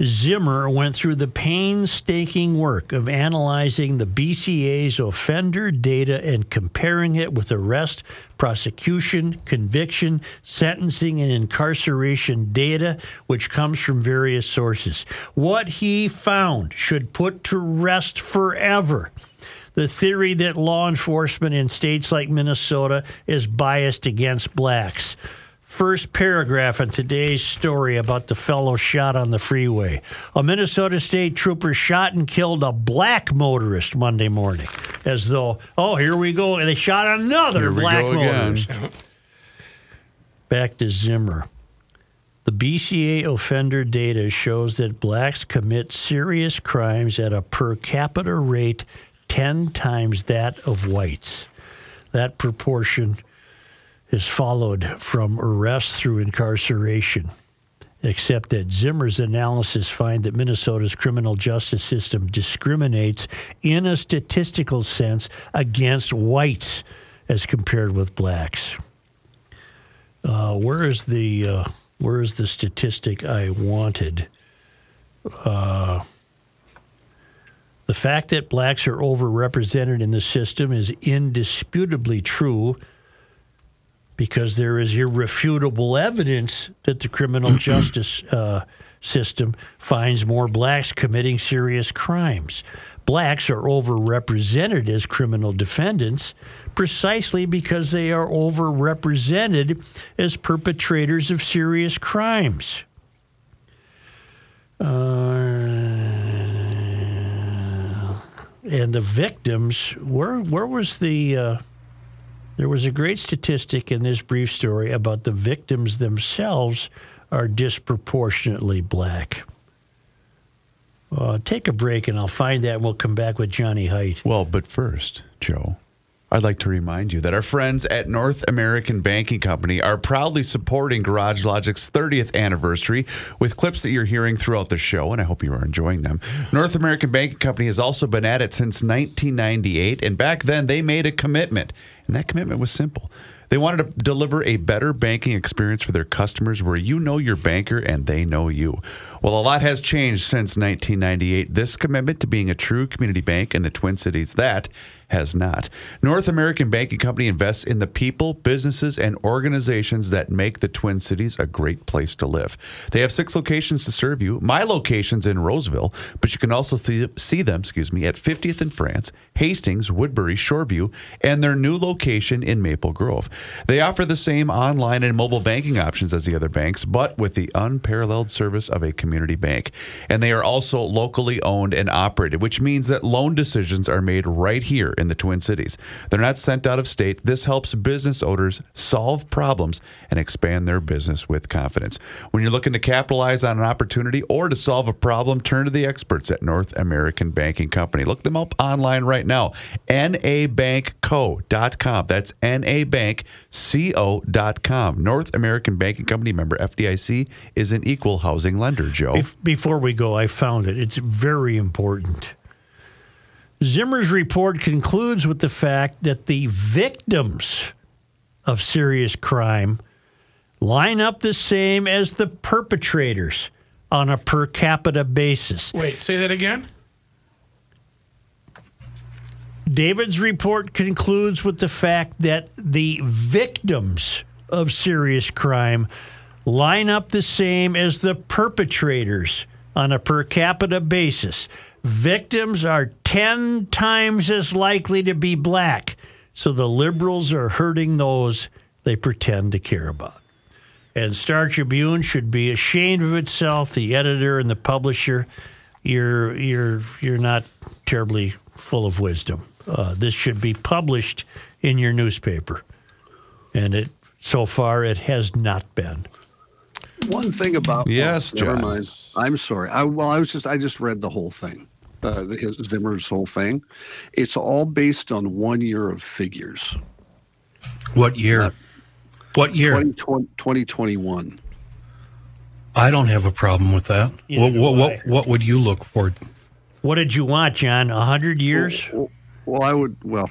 S1: Zimmer went through the painstaking work of analyzing the BCA's offender data and comparing it with arrest, prosecution, conviction, sentencing, and incarceration data, which comes from various sources. What he found should put to rest forever the theory that law enforcement in states like Minnesota is biased against blacks. First paragraph in today's story about the fellow shot on the freeway. A Minnesota state trooper shot and killed a black motorist Monday morning. As though, oh, here we go. And they shot another black motorist. Back to Zimmer. The BCA offender data shows that blacks commit serious crimes at a per capita rate 10 times that of whites. That proportion is followed from arrest through incarceration. Except that Zimmer's analysis find that Minnesota's criminal justice system discriminates in a statistical sense against whites as compared with blacks. Uh, where is the uh, where is the statistic I wanted? Uh, the fact that blacks are overrepresented in the system is indisputably true because there is irrefutable evidence that the criminal *clears throat* justice uh, system finds more blacks committing serious crimes. Blacks are overrepresented as criminal defendants precisely because they are overrepresented as perpetrators of serious crimes. Uh, and the victims, where where was the? Uh, there was a great statistic in this brief story about the victims themselves are disproportionately black. Uh, take a break and I'll find that and we'll come back with Johnny Heidt.
S2: Well, but first, Joe, I'd like to remind you that our friends at North American Banking Company are proudly supporting Garage Logic's 30th anniversary with clips that you're hearing throughout the show, and I hope you are enjoying them. North American Banking Company has also been at it since 1998, and back then they made a commitment, and that commitment was simple. They wanted to deliver a better banking experience for their customers where you know your banker and they know you. Well, a lot has changed since 1998. This commitment to being a true community bank in the Twin Cities, that has not. North American Banking Company invests in the people, businesses, and organizations that make the Twin Cities a great place to live. They have six locations to serve you. My location's in Roseville, but you can also see, see them, excuse me, at 50th and France, Hastings, Woodbury, Shoreview, and their new location in Maple Grove. They offer the same online and mobile banking options as the other banks, but with the unparalleled service of a community bank. And they are also locally owned and operated, which means that loan decisions are made right here in the Twin Cities. They're not sent out of state. This helps business owners solve problems and expand their business with confidence. When you're looking to capitalize on an opportunity or to solve a problem, turn to the experts at North American Banking Company. Look them up online right now. nabankco.com. That's nabankco.com. North American Banking Company member FDIC is an equal housing lender, Joe.
S1: Before we go, I found it. It's very important. Zimmer's report concludes with the fact that the victims of serious crime line up the same as the perpetrators on a per capita basis.
S5: Wait, say that again.
S1: David's report concludes with the fact that the victims of serious crime line up the same as the perpetrators on a per capita basis. Victims are 10 times as likely to be black, so the liberals are hurting those they pretend to care about. And Star Tribune should be ashamed of itself, the editor and the publisher. You're you're you're not terribly full of wisdom. Uh, this should be published in your newspaper, and it so far it has not been.
S6: One thing about
S2: Yes,
S6: oh, never mind. I'm sorry. I, well, I was just I just read the whole thing, uh, the, his Zimmer's whole thing. It's all based on one year of figures.
S4: What year? What year?
S6: 2020, 2021.
S4: I don't have a problem with that.
S1: Yeah,
S4: what, what, what, what would you look for?
S1: What did you want, John? A hundred years?
S6: Well, well, I would well.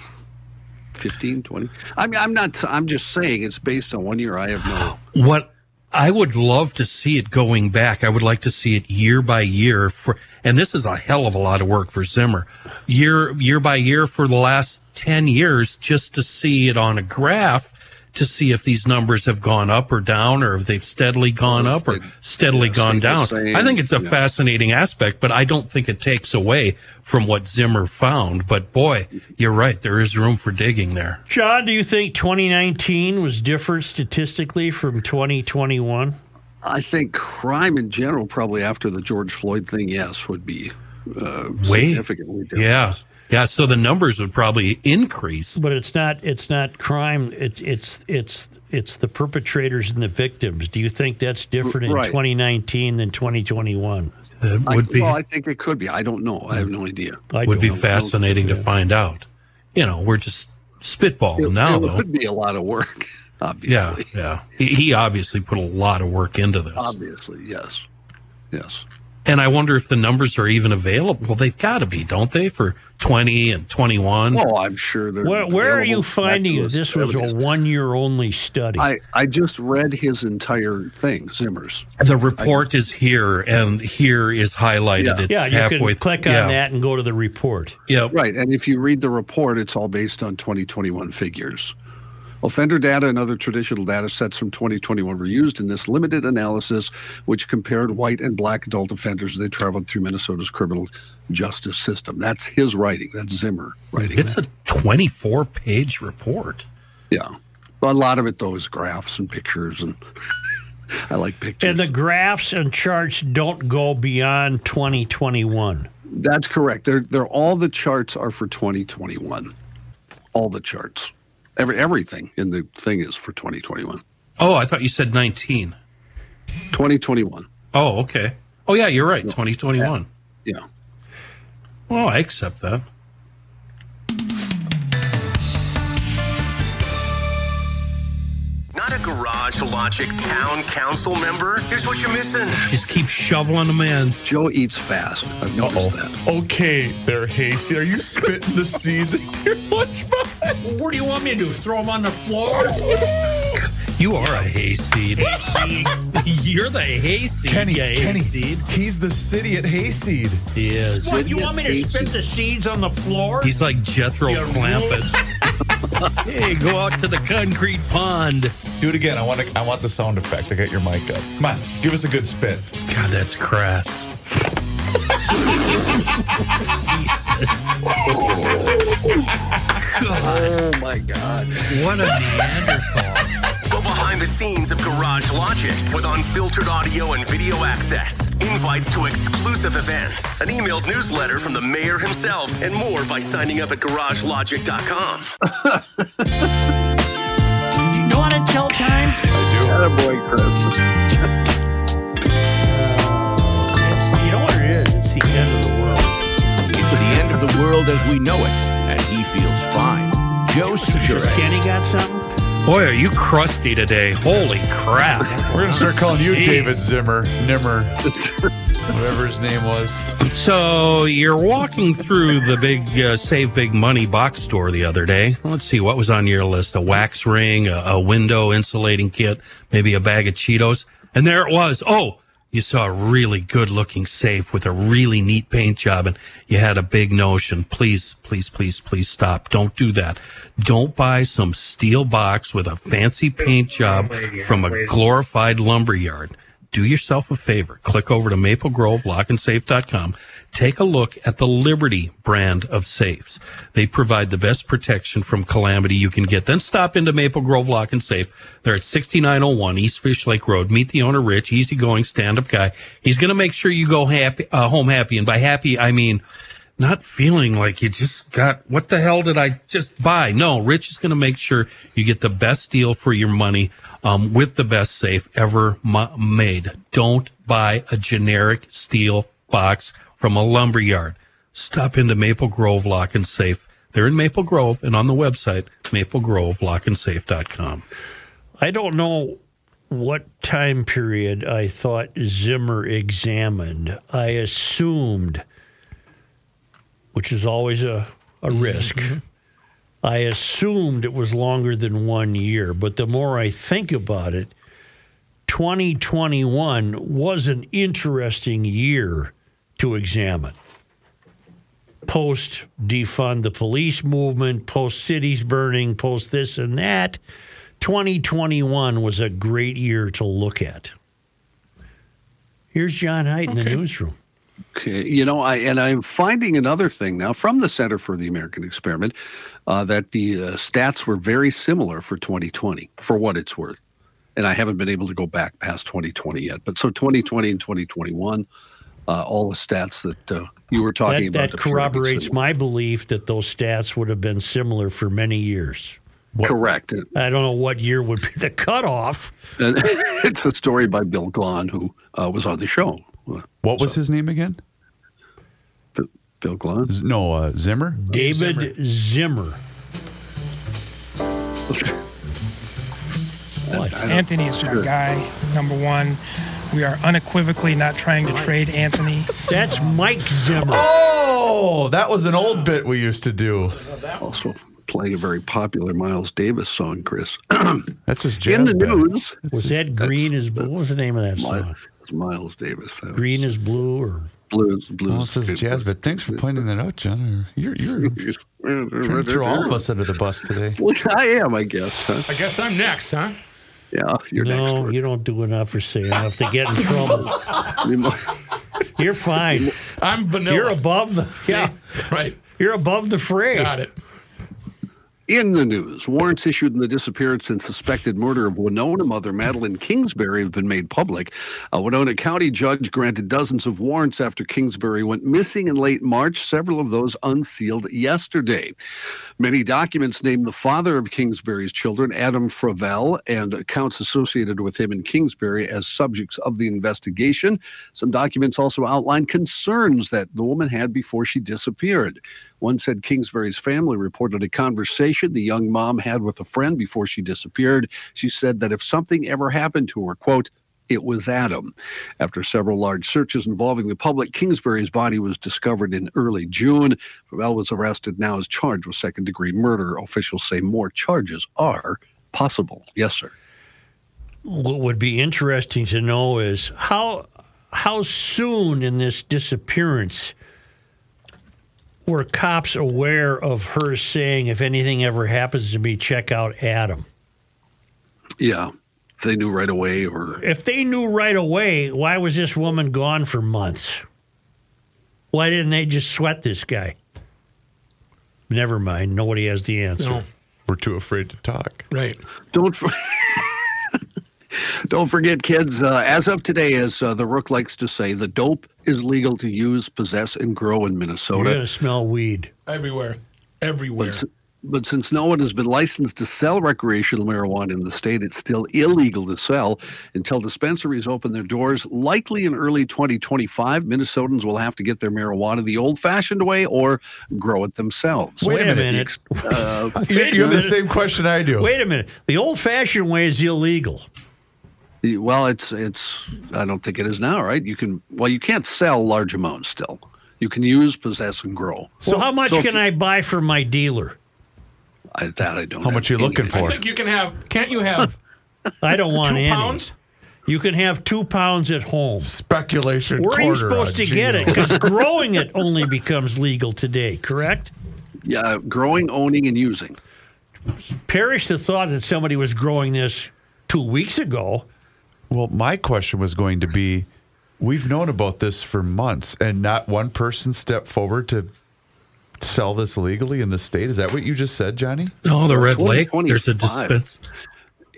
S6: 15 20 i mean i'm not i'm just saying it's based on one year i have no
S4: What I would love to see it going back. I would like to see it year by year for, and this is a hell of a lot of work for Zimmer. Year, year by year for the last 10 years, just to see it on a graph to see if these numbers have gone up or down or if they've steadily gone up or steadily
S6: yeah,
S4: gone down.
S6: same,
S4: I think it's a
S6: yeah.
S4: fascinating aspect, but I don't think it takes away from what Zimmer found. But boy, you're right. There is room for digging there.
S1: John, do you think 2019 was different statistically from 2021?
S6: i think crime in general probably after the george floyd thing yes would be uh,
S4: Way-
S6: significantly different
S4: Yeah. Yeah. So the numbers would probably increase.
S1: But it's not. It's not crime. It's it's it's it's the perpetrators and the victims. Do you think that's different in 2019 than 2021?
S4: It
S6: I,
S4: would be
S6: well i think it could be i don't know i have no idea
S1: I
S4: would be
S1: know.
S4: fascinating to find out. You know, we're just spitballing
S6: it,
S4: now,
S6: it
S4: though.
S6: would be a lot of work *laughs*
S4: Yeah,
S6: obviously
S4: yeah. He, he obviously put a lot of work into this,
S6: obviously yes yes
S4: and I wonder if the numbers are even available. Well, they've got to be, don't they, for twenty and twenty-one?
S6: oh i'm sure they're
S1: Where, where are you finding
S6: back
S1: it? This was a one year only study.
S6: I, I just read his entire thing, Zimmer's.
S4: The report is here, and here is highlighted.
S6: Yeah.
S4: It's
S1: yeah, you
S4: halfway.
S1: can click on
S4: yeah,
S1: that and go to the report.
S4: Yeah,
S6: Right. And if you read the report, it's all based on 2021 figures. Offender data and other traditional data sets from 2021 were used in this limited analysis, which compared white and black adult offenders as they traveled through Minnesota's criminal justice system. That's his writing. That's Zimmer writing.
S4: It's
S6: that.
S4: a twenty-four page report.
S6: yeah. But a lot of it, though, is graphs and pictures. And *laughs* I like pictures.
S1: And the graphs and charts don't go beyond 2021.
S6: That's correct. They're, they're all the charts are for 2021. All the charts. Every, everything in the thing is for 2021.
S4: Oh, I thought you said nineteen.
S6: 2021.
S4: Oh, okay. Oh, yeah, you're right. Twenty twenty-one.
S6: Yeah.
S4: Well, I accept that.
S9: Not a Garage Logic Town Council member? Here's what you're missing.
S4: Just keep shoveling them in.
S6: Joe eats fast. I've noticed that.
S2: Okay, there, Hasty. Are you spitting the seeds into your *laughs* lunchbox?
S1: What do you want me to do? Throw them on the floor?
S4: You are a hayseed. *laughs* You're the hayseed.
S2: Kenny,
S4: you
S2: Kenny,
S4: hayseed.
S2: he's the city at Hayseed.
S4: He is.
S1: What, you want me to spit the seeds on the floor?
S4: He's like Jethro
S1: You
S4: Clampett. *laughs* hey, go out to the concrete pond.
S2: Do it again. I want to, I want the sound effect. I got your mic up. Come on, give us a good spit.
S4: God, that's crass. *laughs* Jesus.
S6: Oh my God.
S4: What a Neanderthal.
S9: Go behind the scenes of Garage Logic with unfiltered audio and video access, invites to exclusive events, an emailed newsletter from the mayor himself, and more by signing up at garagelogic.com.
S1: You want to tell time?
S6: Atta boy, Chris.
S1: It's, uh, you know what it is? It's the end of the world.
S10: It's the end of the world as we know it, and he feels fine. Joe Soucheray.
S1: Kenny got something?
S4: Boy, are you crusty today. Holy crap.
S2: We're gonna start calling you
S4: Jeez.
S2: David Zimmer, Nimmer, whatever his name was.
S4: So you're walking through the big uh, Save Big Money box store the other day. Let's see what was on your list: a wax ring, a, a window insulating kit, maybe a bag of Cheetos, and there it was. Oh, you saw a really good-looking safe with a really neat paint job, and you had a big notion. Please, please, please, please stop! Don't do that. Don't buy some steel box with a fancy paint job from a glorified lumber yard do yourself a favor. Click over to maplegrovelockandsafe.com. Take a look at the Liberty brand of safes. They provide the best protection from calamity you can get. Then stop into Maple Grove Lock and Safe. They're at 6901 East Fish Lake Road. Meet the owner, Rich, easygoing stand-up guy. He's going to make sure you go happy, uh, home happy. And by happy, I mean not feeling like you just got what the hell did I just buy? No, Rich is going to make sure you get the best deal for your money um, with the best safe ever ma- made. Don't buy a generic steel box from a lumber yard. Stop into Maple Grove Lock and Safe. They're in Maple Grove and on the website maplegrovelockandsafe.com.
S1: I don't know what time period I thought Zimmer examined. I assumed, which is always a, a mm-hmm. risk, I assumed it was longer than one year. But the more I think about it, 2021 was an interesting year to examine. Post defund the police movement, post cities burning, post this and that. 2021 was a great year to look at. Here's John Heidt in the newsroom.
S6: Okay, you know, I and I'm finding another thing now from the Center for the American Experiment uh, that the uh, stats were very similar for 2020, for what it's worth. And I haven't been able to go back past 2020 yet, but so 2020 and 2021, uh, all the stats that uh, you were talking
S1: That,
S6: about.
S1: that
S6: a few minutes
S1: corroborates my belief that those stats would have been similar for many years.
S6: Correct.
S1: I don't know what year would be the cutoff.
S6: And *laughs* it's a story by Bill Glahn, who uh, was on the show.
S2: What was his name again?
S6: Bill Glahn?
S2: Z- No, uh, Zimmer.
S1: David Zimmer. What?
S11: Anthony is my guy, number one. We are unequivocally not trying to trade Anthony.
S1: That's Mike Zimmer.
S2: Oh, that was an old bit we used to do.
S6: Also playing a very popular Miles Davis song, Chris. *clears throat*
S2: That's his jazz In
S6: the
S2: band.
S6: news,
S1: Was that Green is Blue? What was the name of that
S6: Mi-
S1: song?
S6: it's Miles Davis. That
S1: Green
S6: was
S1: is Blue or
S6: blues, blues.
S2: Oh, it's his jazz but Thanks for pointing that out, John. You're *laughs* you're trying to throw all of us under the bus today. *laughs*
S6: Well, I am, I guess. Huh?
S5: I guess I'm next, huh?
S6: Yeah, you're next.
S1: no, you don't do enough or say enough to get in trouble. *laughs*
S6: You mo-
S1: You're fine.
S5: I'm vanilla.
S1: You're above the yeah.
S5: right.
S1: You're above the fray.
S5: Got it.
S6: In the news, warrants issued in the disappearance and suspected murder of Winona mother Madeline Kingsbury have been made public. A Winona County judge granted dozens of warrants after Kingsbury went missing in late March, several of those unsealed yesterday. Many documents name the father of Kingsbury's children, Adam Fravel, and accounts associated with him in Kingsbury as subjects of the investigation. Some documents also outline concerns that the woman had before she disappeared. One said Kingsbury's family reported a conversation the young mom had with a friend before she disappeared. She said that if something ever happened to her, quote, it was Adam. After several large searches involving the public, Kingsbury's body was discovered in early June. Fravel was arrested, now is charged with second degree murder. Officials say more charges are possible. Yes, sir.
S1: what would be interesting to know is how how soon in this disappearance were cops aware of her saying, "If anything ever happens to me, check out Adam."
S6: Yeah, if they knew right away, or
S1: If they knew right away, why was this woman gone for months? Why didn't they just sweat this guy? Never mind. Nobody has the answer.
S5: No.
S2: We're too afraid to talk.
S5: Right.
S6: don't. For- *laughs* Don't forget, kids, uh, as of today, as uh, the Rook likes to say, the dope is legal to use, possess, and grow in Minnesota.
S1: You're
S6: Minnesota.
S1: gonna smell weed.
S5: Everywhere. Everywhere.
S6: But, but since no one has been licensed to sell recreational marijuana in the state, it's still illegal to sell until dispensaries open their doors. Likely in early 2025, Minnesotans will have to get their marijuana the old fashioned way or grow it themselves.
S1: Wait, a minute.
S6: Uh,
S2: You, you have the same question I do.
S1: Wait a minute. The old-fashioned way is illegal.
S6: Well, it's, it's, I don't think it is now, right? You can, well, you can't sell large amounts still. You can use, possess, and grow.
S1: So how much
S6: so
S1: can
S6: you-
S1: I buy from my dealer?
S6: I, that I don't know.
S2: How
S6: have
S2: much you looking
S6: for?
S5: I think you can have. Can't you have *laughs*
S1: I don't want
S5: two
S1: any.
S5: pounds?
S1: You can have two pounds at home.
S2: Speculation.
S1: Where are you supposed
S2: on
S1: to get it? Because *laughs* growing it only becomes legal today, correct?
S6: Yeah, growing, owning, and using.
S1: Perish the thought that somebody was growing this two weeks ago.
S2: Well, my question was going to be we've known about this for months and not one person stepped forward to sell this legally in the state. Is that what you just said, Johnny?
S4: No, the Red Lake. There's a dispense.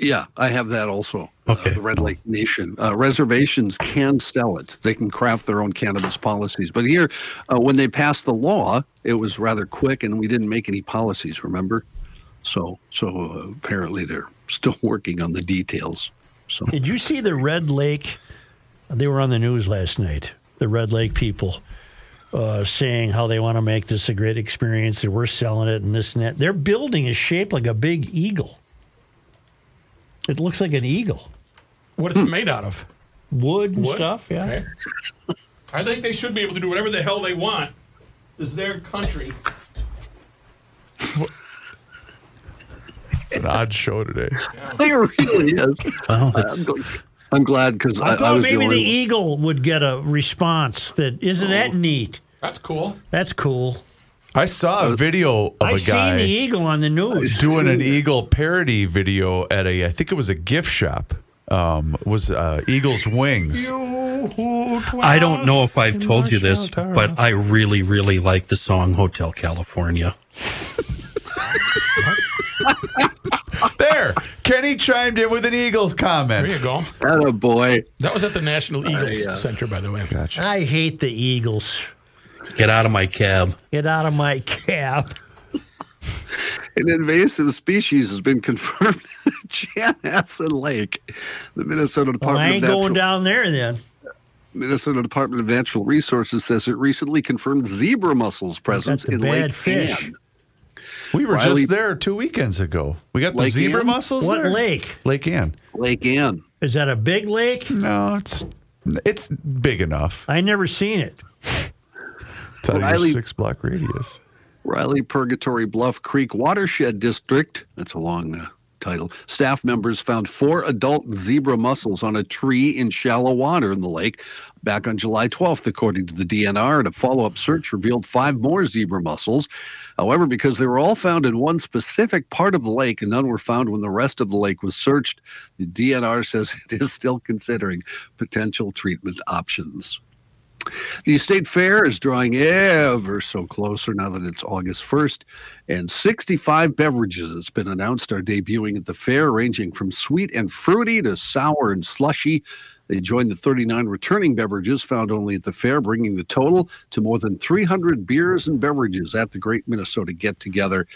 S6: Yeah, I have that also.
S4: Okay.
S6: Uh, the Red Lake Nation. Uh, reservations can sell it. They can craft their own cannabis policies. But here, uh, when they passed the law, it was rather quick and we didn't make any policies, remember? So, so uh, apparently they're still *laughs* working on the details. So,
S1: Did you see the Red Lake? They were on the news last night. The Red Lake people uh, saying how they want to make this a great experience. That we're selling it and this and that. Their building is shaped like a big eagle. It looks like an eagle,
S5: What is it made out of?
S1: wood and
S5: Wood?
S1: stuff. Yeah.
S5: Okay. I think they should be able to do whatever the hell they want. This is their country.
S2: It's an odd show today. *laughs*
S6: it really is.
S4: Well,
S6: I'm, gl- I'm glad because
S1: I
S6: I,
S1: thought
S6: I was
S1: maybe
S6: the
S1: the,
S6: one.
S1: eagle would get a response. That isn't that neat.
S5: That's cool.
S1: That's cool.
S2: I saw a video of
S1: I
S2: a
S1: seen the
S2: guy
S1: eagle on the news.
S2: doing an eagle parody video at a I think it was a gift shop. Um, it was uh, Eagle's Wings.
S4: I don't know if I've told you this, but I really, really like the song Hotel California. *laughs*
S2: There, Kenny chimed in with an Eagles comment.
S5: There you go.
S6: Atta boy.
S5: That was at the National Eagles
S6: uh,
S5: Center, by the way.
S2: Gotcha.
S1: I hate the eagles.
S4: Get out of my cab.
S1: Get out of my cab.
S6: An invasive species has been confirmed *laughs* in Chanhassen Lake. The Minnesota
S1: Well,
S6: Department
S1: I ain't
S6: of Natural
S1: going down there then.
S6: Minnesota Department of Natural Resources says it recently confirmed zebra mussels presence in Lake
S1: fish.
S6: Ann.
S2: We were
S6: Riley-
S2: just there two weekends ago. We got the
S6: Lake
S2: zebra
S6: Ann?
S2: mussels
S1: What
S2: there.
S1: lake?
S2: Lake Ann.
S6: Lake Ann.
S1: Is that a big lake?
S2: No, it's it's big enough.
S1: I never seen it.
S2: It's out of
S6: Riley-
S2: six block radius.
S6: Riley Purgatory Bluff Creek Watershed District. That's a long uh, title. Staff members found four adult zebra mussels on a tree in shallow water in the lake back on July 12th, according to the DNR. And a follow up search revealed five more zebra mussels. However, because they were all found in one specific part of the lake and none were found when the rest of the lake was searched, the DNR says *laughs* it is still considering potential treatment options. The state fair is drawing ever so closer now that it's August 1st, and 65 beverages, it's been announced, are debuting at the fair, ranging from sweet and fruity to sour and slushy. They join the 39 returning beverages found only at the fair, bringing the total to more than 300 beers and beverages at the Great Minnesota Get Together.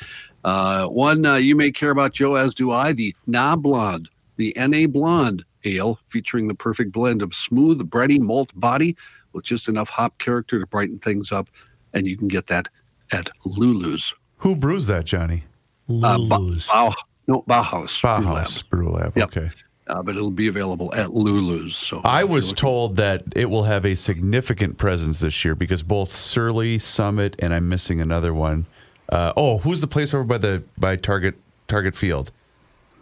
S6: Uh, one uh, you may care about, Joe, as do I, the Na Blonde, the NA Blonde ale, featuring the perfect blend of smooth, bready malt body with just enough hop character to brighten things up. And you can get that at Lulu's.
S2: Who brews that, Johnny?
S6: Uh, Ba-
S1: Lulu's.
S6: Bau- no, Bauhaus. Brew Lab.
S2: Brew Lab.
S6: Yep.
S2: Okay.
S6: Uh, but it'll be available at Lulu's. So
S2: I was
S6: looking-
S2: told that it will have a significant presence this year because both Surly, Summit, and I'm missing another one. Uh, oh, who's the place over by the by Target Target Field?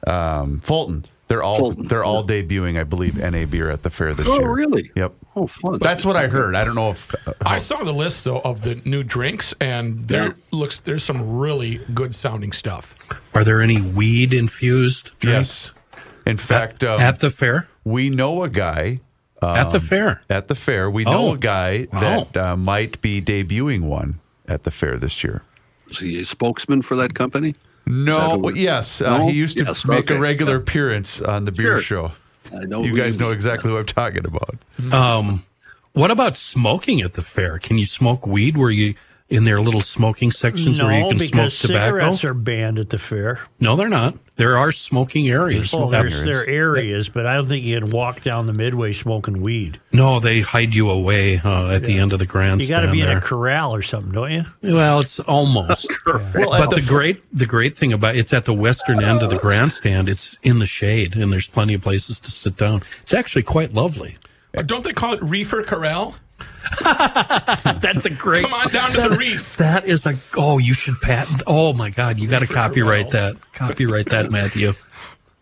S2: Um, Fulton. They're all
S6: Fulton.
S2: they're all debuting, I believe, NA beer at the fair this
S6: Oh,
S2: year.
S6: Oh, really?
S2: Yep.
S6: Oh, fun.
S2: That's what I heard. I don't know if uh,
S5: I saw the list though of the new drinks, and there looks there's some really good sounding stuff.
S4: Are there any weed infused drinks
S2: yes. In fact, um,
S4: at the fair?
S2: we know a guy
S4: at the
S2: um,
S4: fair.
S2: At the fair, we know
S4: Oh.
S2: a guy
S4: Wow.
S2: that uh, might be debuting one at the fair this year.
S6: Is he a spokesman for that company?
S2: No,
S6: Is that who-
S2: yes, uh, he used to
S6: Yes,
S2: make a
S6: okay.
S2: regular *laughs* appearance on the beer
S6: Sure.
S2: show.
S6: I know
S2: You guys know
S6: mean.
S2: exactly who I'm talking about.
S4: Um, what about smoking at the fair? Can you smoke weed where you in their little smoking sections where you
S1: No,
S4: can smoke
S1: because
S4: tobacco?
S1: cigarettes are banned at the fair.
S4: no, they're not. There are smoking areas.
S1: Oh, there's there are areas, but I don't think you can walk down the midway smoking weed.
S4: no, they hide you away uh, at the end of the grandstand.
S1: You got to be in a corral or something, don't you?
S4: Well, it's almost. *laughs*
S2: Well,
S4: but the great the great thing about it's at the western end of the grandstand. It's in the shade, and there's plenty of places to sit down. It's actually quite lovely.
S5: Uh, Don't they call it reefer corral? *laughs*
S4: That's a great.
S5: Come on down to the reef.
S4: That is a oh, you should patent. Oh my God, you got to copyright that. Copyright that, Matthew.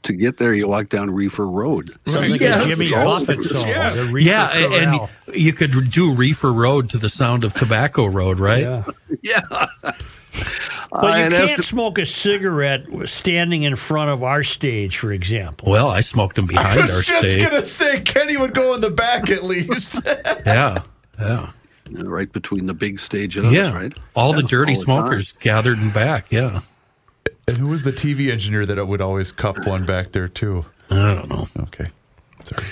S6: To get there, you walk down Reefer Road.
S1: Sounds like
S4: Yes.
S1: a Jimmy Buffett song.
S5: yeah.
S4: yeah, and,
S1: Corral.
S4: and you could do Reefer Road to the sound of Tobacco Road, right?
S1: yeah. *laughs*
S6: Yeah.
S1: But
S6: Uh,
S1: you
S6: and
S1: can't
S6: to-
S1: smoke a cigarette standing in front of our stage, for example.
S4: Well, I smoked them behind our stage.
S2: Just gonna say Kenny would go in the back at least. *laughs*
S4: Yeah, yeah,
S6: Yeah, right between the big stage and us, right?
S4: All the dirty
S6: all the
S4: smokers gathered in back. Yeah,
S2: and who was the TV engineer that would always cup one back there too?
S4: I don't know.
S2: Okay. Sorry.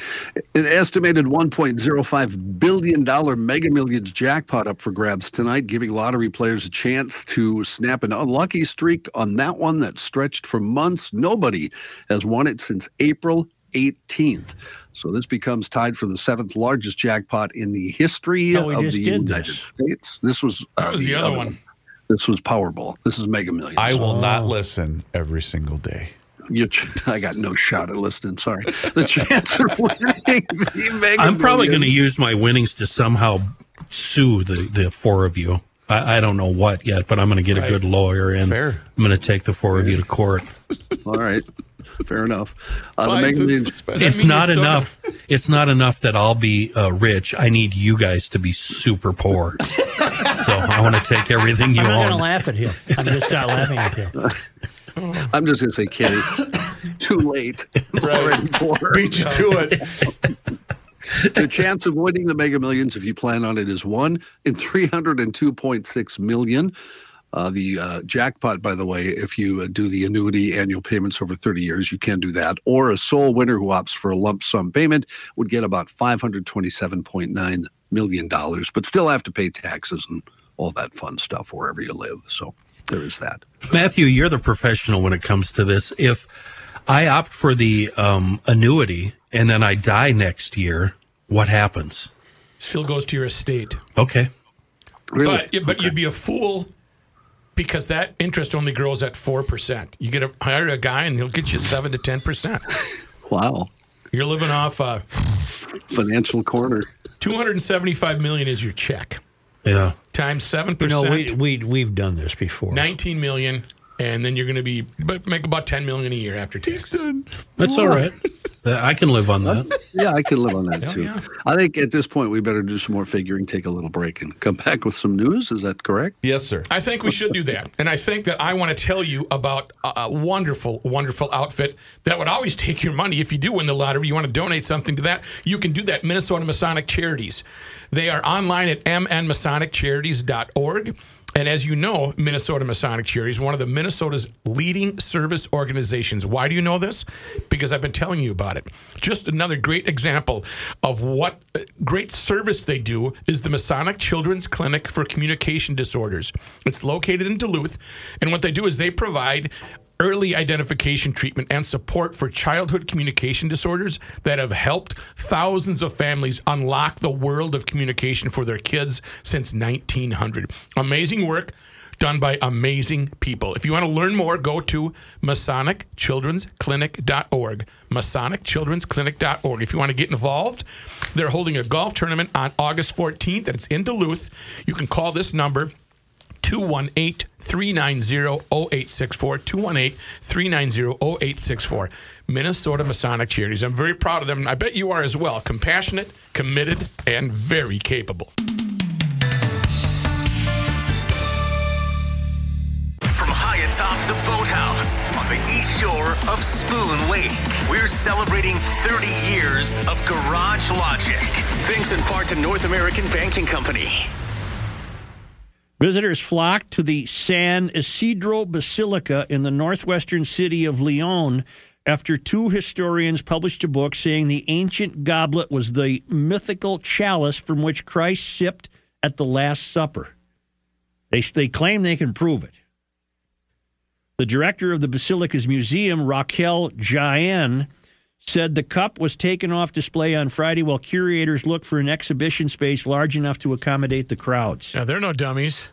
S6: An estimated $1.05 billion Mega Millions jackpot up for grabs tonight, giving lottery players a chance to snap an unlucky streak on that one that stretched for months. Nobody has won it since April 18th. So this becomes tied for the seventh largest jackpot in the history
S1: Oh, we
S6: of the United
S1: this.
S6: States. This was, uh,
S5: That was the other one.
S6: This was Powerball. This is Mega Millions.
S2: I will not listen every single day.
S6: You, *laughs* I got no shot at listening. Sorry. The chance of winning the Mega
S4: I'm probably going to use my winnings to somehow sue the, the four of you. I, I don't know what yet, but I'm going to get a good lawyer and
S2: Fair.
S4: I'm going to take the four of you to court.
S6: All right. Fair enough. Uh, the Mega Millions.
S4: It's not enough. *laughs* It's not enough that I'll be uh, rich. I need you guys to be super poor. *laughs* so I want to take everything you
S1: I'm not going to laugh at him. I'm just not laughing at him. *laughs*
S6: I'm just going to say, Kenny, too late. Already.
S2: Beat you to it.
S6: the chance of winning the Mega Millions, if you plan on it, is one in 302.6 million. Uh, the uh, jackpot, by the way, if you uh, do the annuity annual payments over 30 years, you can do that. Or a sole winner who opts for a lump sum payment would get about $527.9 million, but still have to pay taxes and all that fun stuff wherever you live. So there is that.
S4: Matthew, you're the professional when it comes to this. If I opt for the um, annuity and then I die next year, what happens?
S5: Still goes to your estate.
S4: Okay.
S6: Really?
S5: But, but you'd be a fool because that interest only grows at 4%. You get a, hire a guy and he'll get you 7 to 10%.
S6: Wow.
S5: You're living off a
S6: Financial corner.
S5: 275 million is your check.
S4: Yeah.
S5: Times 7%.
S1: You know, we, we, we've done this before.
S5: 19 million and then you're going to be but make about 10 million a year after tax.
S4: That's all right. *laughs* I can live on that.
S6: Yeah, I can live on that
S5: Hell
S6: too.
S5: yeah.
S6: I think at this point we better do some more figuring, take a little break, and come back with some news. Is that correct?
S2: Yes, sir.
S5: I think we should do that. And I think that I want to tell you about a, a wonderful, wonderful outfit that would always take your money. If you do win the lottery, you want to donate something to that, you can do that. Minnesota Masonic Charities. They are online at mnmasoniccharity.org. And as you know, Minnesota Masonic Charities, one of the Minnesota's leading service organizations. Why do you know this? Because I've been telling you about it. Just another great example of what uh, great service they do is the Masonic Children's Clinic for Communication Disorders. It's located in Duluth, and what they do is they provide early identification treatment and support for childhood communication disorders that have helped thousands of families unlock the world of communication for their kids since 1900. Amazing work done by amazing people. If you want to learn more, go to MasonicChildren'sClinic.org. MasonicChildren'sClinic.org. If you want to get involved, they're holding a golf tournament on August 14th, and it's in Duluth. You can call this number 218 390 0864. 218 390 0864. Minnesota Masonic Charities. I'm very proud of them. I bet you are as well. Compassionate, committed, and very capable.
S9: From high atop the boathouse on the east shore of Spoon Lake, we're celebrating 30 years of Garage Logic. Thanks in part to North American Banking Company.
S1: Visitors flocked to the San Isidro Basilica in the northwestern city of León after two historians published a book saying the ancient goblet was the mythical chalice from which Christ sipped at the Last Supper. They, they claim they can prove it. The director of the Basilica's museum, Raquel Jaen, said the cup was taken off display on Friday while curators look for an exhibition space large enough to accommodate the crowds.
S5: Now, they're no dummies.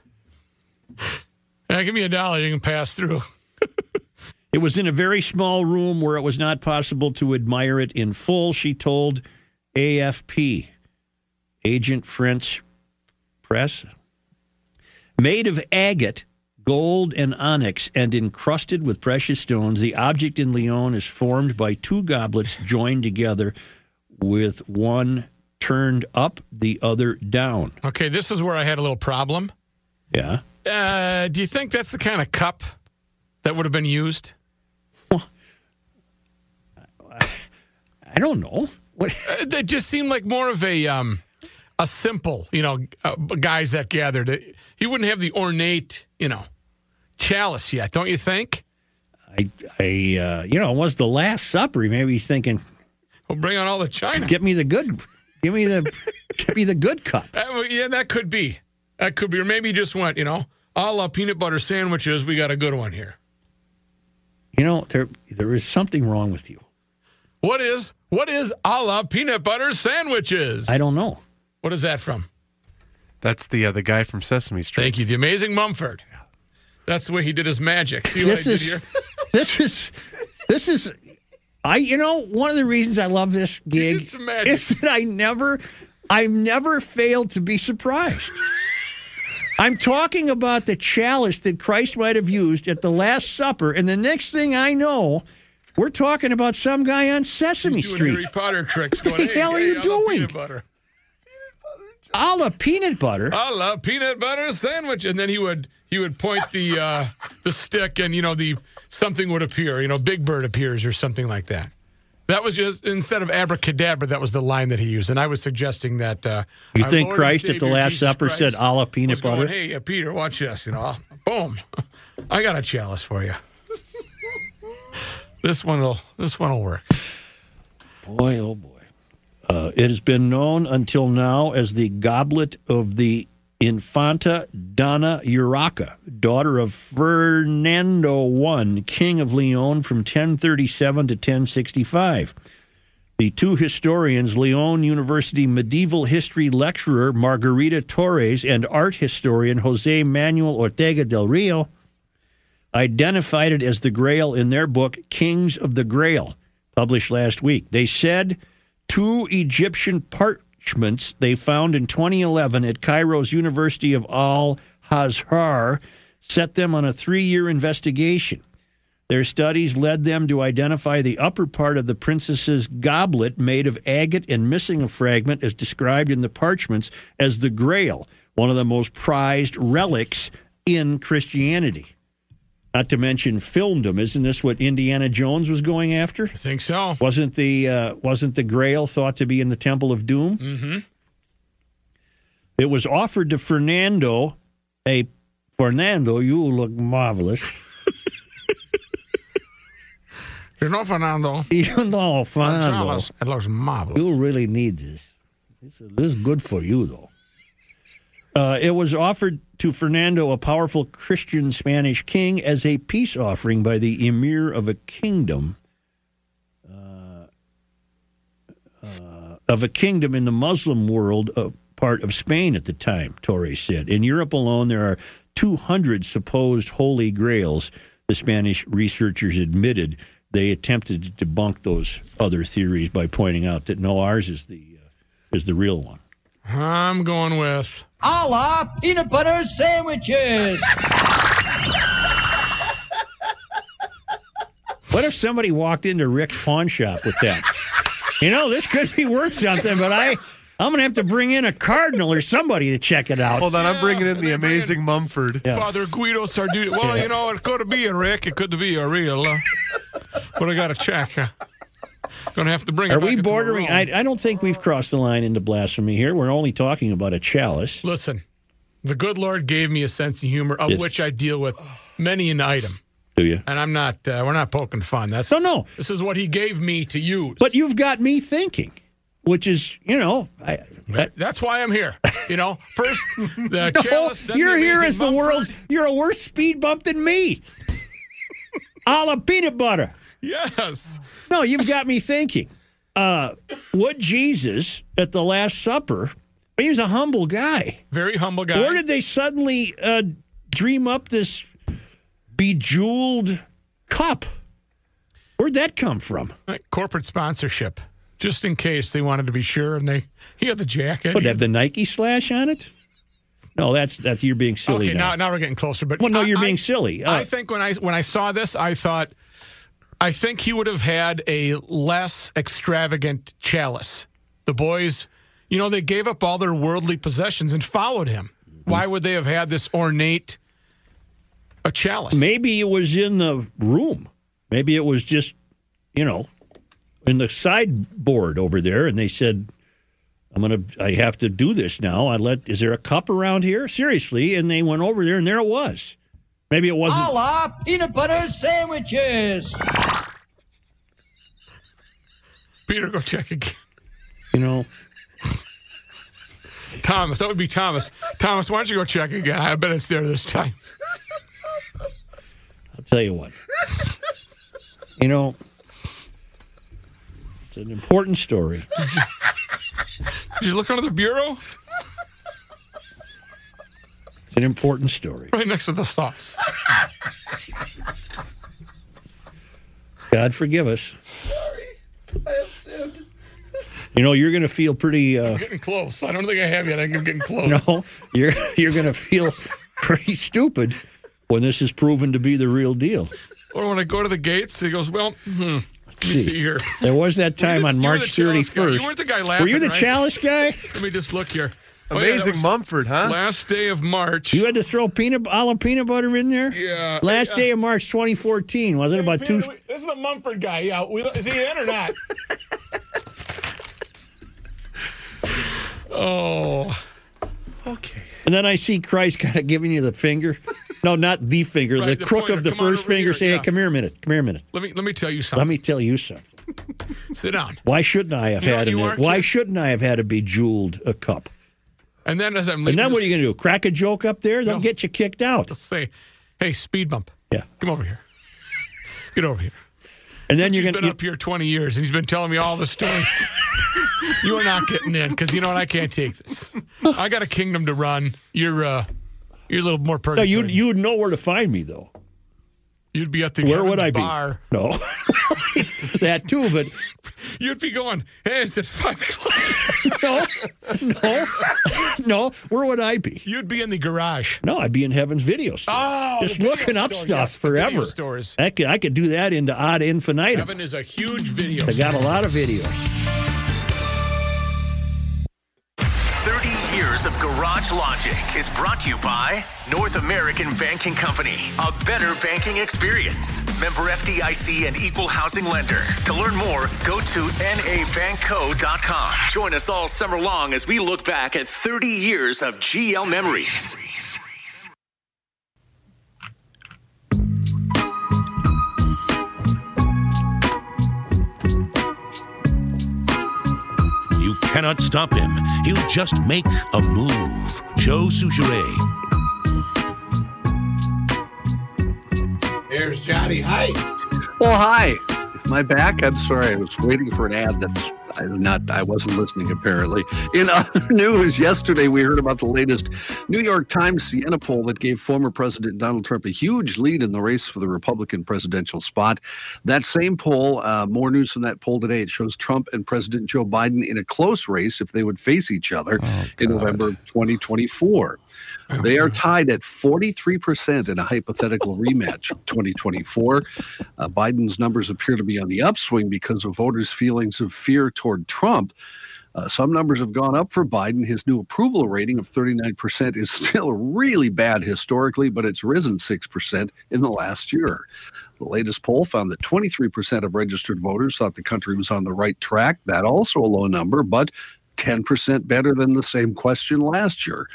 S5: Yeah, give me a dollar, you can pass through. *laughs*
S1: It was in a very small room where it was not possible to admire it in full, she told AFP, Agent French Press. Made of agate, gold, and onyx, and encrusted with precious stones, the object in León is formed by two goblets joined together with one turned up, the other down.
S5: Okay, this is where I had a little problem.
S1: Yeah.
S5: Uh, do you think that's the kind of cup that would have been used?
S1: Well, I don't know. What?
S5: Uh, they just seemed like more of a um, a simple, you know, uh, guys that gathered. He wouldn't have the ornate, you know, chalice yet, don't you think?
S1: I, I, uh, you know, it was the Last Supper. Maybe he's thinking,
S5: "We'll bring on all the china.
S1: Get me the good. Give me the, *laughs* give me the good cup."
S5: Uh, yeah, that could be. That could be, or maybe he just went, you know, a la peanut butter sandwiches. We got a good one here.
S1: You know, there there is something wrong with you.
S5: What is what is a la peanut butter sandwiches?
S1: I don't know.
S5: What is that from?
S12: That's the uh, the guy from Sesame Street.
S5: Thank you, the amazing Mumford. That's the way he did his magic. See
S1: this is *laughs* this is this is I you know one of the reasons I love this gig
S5: did some magic.
S1: is that I never I've never failed to be surprised. I'm talking about the chalice that Christ might have used at the Last Supper, and the next thing I know, we're talking about some guy on Sesame
S5: He's doing
S1: Street.
S5: Harry Potter tricks.
S1: What the
S5: hey,
S1: hell are
S5: hey,
S1: you
S5: a la
S1: doing?
S5: Peanut butter.
S1: A la peanut butter.
S5: I love peanut butter sandwich, and then he would he would point the uh, the stick, and you know the something would appear. You know, Big Bird appears or something like that. That was just instead of abracadabra. That was the line that he used, and I was suggesting that. Uh,
S1: You think
S5: Lord and
S1: Christ at the Last
S5: Jesus
S1: Supper said
S5: Christ
S1: a la peanut
S5: was going,
S1: butter?
S5: hey, uh, Peter, watch this. You know, boom, *laughs* I got a chalice for you. *laughs* this one will this one will work.
S1: Boy, oh boy. Uh, it has been known until now as the Goblet of the Infanta Donna Urraca, daughter of Fernando I, King of León from 1037 to 1065. The two historians, León University medieval history lecturer Margarita Torres and art historian Jose Manuel Ortega del Rio, identified it as the Grail in their book, Kings of the Grail, published last week. They said two Egyptian they found in 2011 at Cairo's University of Al Azhar set them on a three year investigation. Their studies led them to identify the upper part of the princess's goblet made of agate and missing a fragment as described in the parchments as the Grail, one of the most prized relics in Christianity. Not to mention filmed them. Isn't this what Indiana Jones was going after?
S5: I think so.
S1: Wasn't the uh, wasn't the Grail thought to be in the Temple of Doom?
S5: Mm-hmm.
S1: It was offered to Fernando. A Fernando, you look marvelous. *laughs*
S5: You know, Fernando. *laughs*
S1: You know, Fernando,
S5: It looks marvelous.
S1: you really need this. This is, this is good for you, though. Uh, it was offered to Fernando, a powerful Christian Spanish king, as a peace offering by the emir of a kingdom. Uh, uh, of a kingdom in the Muslim world, uh, part of Spain at the time, Torres said. In Europe alone, there are 200 supposed holy grails, the Spanish researchers admitted. They attempted to debunk those other theories by pointing out that no, ours is the, is the real one.
S5: I'm going with
S13: a la peanut butter sandwiches.
S1: What if somebody walked into Rick's pawn shop with that? You know, this could be worth something, but I, I'm gonna have to bring in a cardinal or somebody to check it out.
S12: Hold on, I'm bringing in the amazing Mumford.
S1: Yeah.
S5: Father Guido Sarducci. Well, you know, it could be a Rick. It could be a real. Uh, but I got to check. Uh, gonna have to bring. it
S1: Are we bordering? I, I don't think we've crossed the line into blasphemy here. We're only talking about a chalice.
S5: Listen, the good Lord gave me a sense of humor, of
S1: Yes.
S5: which I deal with many an item.
S1: Do you?
S5: And I'm not. Uh, we're not poking fun. That's
S1: No, no.
S5: This is what he gave me to use.
S1: But you've got me thinking, which is, you know, I, I,
S5: That's why I'm here. You know, *laughs* first the
S1: no,
S5: chalice. then
S1: you're here as the world's. You're a worse speed bump than me. *laughs* a la peanut butter.
S5: Yes.
S1: No, you've got me thinking. Uh, would Jesus at the Last Supper? He was a humble guy.
S5: Very humble guy.
S1: Where did they suddenly uh, dream up this bejeweled cup? Where'd that come from?
S5: Corporate sponsorship, just in case they wanted to be sure, and they he had the jacket.
S1: Would have the Nike slash on it? No, that's that's you're being silly
S5: okay,
S1: now.
S5: now now we're getting closer. But
S1: well, no,
S5: I-
S1: you're
S5: I-
S1: being silly. Uh,
S5: I think when I when I saw this, I thought, I think he would have had a less extravagant chalice. The boys, you know, they gave up all their worldly possessions and followed him. Why would they have had this ornate a chalice?
S1: Maybe it was in the room. Maybe it was just, you know, in the sideboard over there, and they said, "I'm gonna, I have to do this now." I let. Is there a cup around here? Seriously, and they went over there, and there it was. Maybe it wasn't.
S13: A la peanut butter sandwiches.
S5: Peter, go check again.
S1: You know,
S5: Thomas, that would be Thomas. Thomas, why don't you go check again? I bet it's there this time.
S1: I'll tell you what. You know, it's an important story.
S5: Did you look under the bureau?
S1: It's an important story.
S5: Right next to the sauce. *laughs*
S1: God forgive us.
S5: Sorry, I have sinned.
S1: You know, you're going to feel pretty. Uh,
S5: I'm getting close. I don't think I have yet. I'm getting close. *laughs*
S1: no, you're you're going to feel pretty stupid when this is proven to be the real deal.
S5: Or when I go to the gates, he goes, "Well, hmm, let me
S1: see.
S5: see here."
S1: There was that time
S5: the-
S1: on March
S5: the
S1: 31st.
S5: You weren't the guy laughing.
S1: Were you the
S5: right?
S1: chalice guy?
S5: Let me just look here. Oh, yeah,
S12: Amazing
S5: was
S12: Mumford, huh?
S5: Last day of March.
S1: You had to throw peanut a la peanut butter in there.
S5: Yeah.
S1: Last
S5: Yeah.
S1: day of March 2014. Was it about
S5: Peter,
S1: two?
S5: we- This is the Mumford guy. Yeah, we, is he in or not? *laughs* oh,
S12: Okay.
S1: And then I see Christ kind of giving you the finger. No, not the finger,
S5: Right,
S1: the
S5: the
S1: crook
S5: pointer.
S1: of the
S5: Come
S1: first finger.
S5: here,
S1: Say,
S5: yeah.
S1: hey, come here a minute. Come here a minute.
S5: let me let me tell you something.
S1: Let me tell you something.
S5: Sit down.
S1: Why shouldn't I have
S5: You
S1: had
S5: what
S1: an? Why shouldn't I have had a bejeweled a cup?
S5: And then as I'm
S1: And then what are you going to do? Crack a joke up there? They'll
S5: No.
S1: get you kicked out.
S5: Just say, "Hey, speed bump,
S1: Yeah.
S5: come over here. *laughs* Get over here."
S1: And then you're going to
S5: been
S1: going
S5: up here 20 years, and he's been telling me all the stories. *laughs* you are not getting in because you know what? I can't take this. I got a kingdom to run. You're uh, you're a little more
S1: No, you'd you'd know where to find me though.
S5: You'd be at the
S1: Where would I
S5: bar.
S1: be? No, *laughs* that too. But
S5: You'd be going, "Hey, it's at five o'clock." *laughs*
S1: no, no, no. Where would I be?
S5: You'd be in the garage.
S1: No, I'd be in Heaven's video store.
S5: Oh,
S1: just looking up
S5: store,
S1: stuff
S5: yes,
S1: forever.
S5: stores.
S1: I could I could do that into odd infinitum.
S5: Heaven is a huge video.
S1: I got a lot of videos.
S9: Garage Logic is brought to you by North American Banking Company. A better banking experience. Member FDIC and equal housing lender. To learn more, go to nabankco.com. Join us all summer long as we look back at 30 years of GL memories.
S14: Cannot stop him. He'll just make a move. Joe Soucheray.
S5: There's Johnny. Hi.
S6: Well, hi. Am I back? I'm sorry. I was waiting for an ad that's I not I wasn't listening apparently. In *laughs* other news, yesterday we heard about the latest New York Times Siena poll that gave former President Donald Trump a huge lead in the race for the Republican presidential spot. That same poll, uh, more news from that poll today. It shows Trump and President Joe Biden in a close race if they would face each other in November of 2024. They are tied at 43% in a hypothetical rematch of 2024. Uh, Biden's numbers appear to be on the upswing because of voters' feelings of fear toward Trump. Uh, some numbers have gone up for Biden. His new approval rating of 39% is *laughs* still really bad historically, but it's risen 6% in the last year. The latest poll found that 23% of registered voters thought the country was on the right track. That also a low number, but 10% better than the same question last year.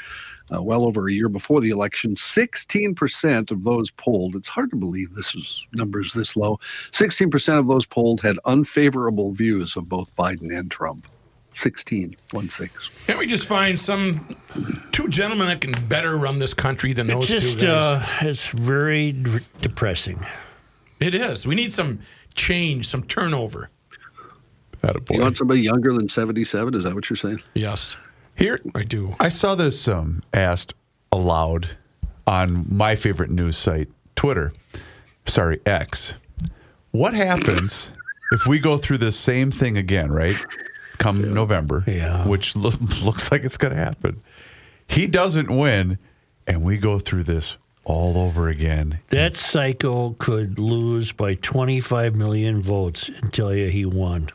S6: Uh, well over a year before the election, 16% of those polled, it's hard to believe this is numbers this low, 16% of those polled had unfavorable views of both Biden and Trump. 16, 1 6.
S5: Can't we just find some two gentlemen that can better run this country than
S1: It's
S5: those
S1: just,
S5: two guys?
S1: uh, it's very d- depressing.
S5: it is. We need some change, some turnover.
S6: You want somebody younger than 77? Is that what you're saying?
S5: Yes.
S2: Here,
S5: I do.
S2: I saw this um, asked aloud on my favorite news site, Twitter. Sorry, X. What happens if we go through this same thing again, right? Come November, yeah. which *laughs* lo- looks like it's going to happen. He doesn't win, and we go through this all over again.
S1: That psycho could lose by 25 million votes and tell you he won.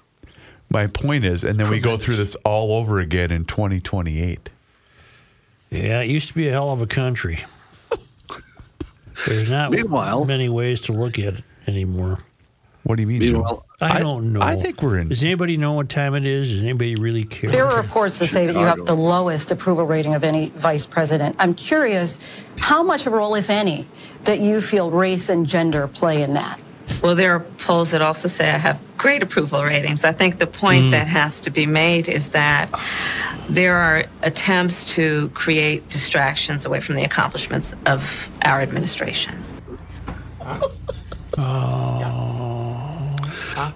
S2: My point is, and then we go through this all over again in 2028.
S1: Yeah, it used to be a hell of a country. There's not
S6: Meanwhile-
S1: many ways to look at it anymore.
S2: What do you mean? Joe?
S6: Meanwhile,
S1: I don't know.
S2: I think we're in.
S1: Does anybody know what time it is? Does anybody really care?
S15: There are reports that say that you have the lowest approval rating of any vice president. I'm curious how much of a role, if any, that you feel race and gender play in that.
S16: Well, there are polls that also say I have great approval ratings. I think the point mm. that has to be made is that there are attempts to create distractions away from the accomplishments of our administration.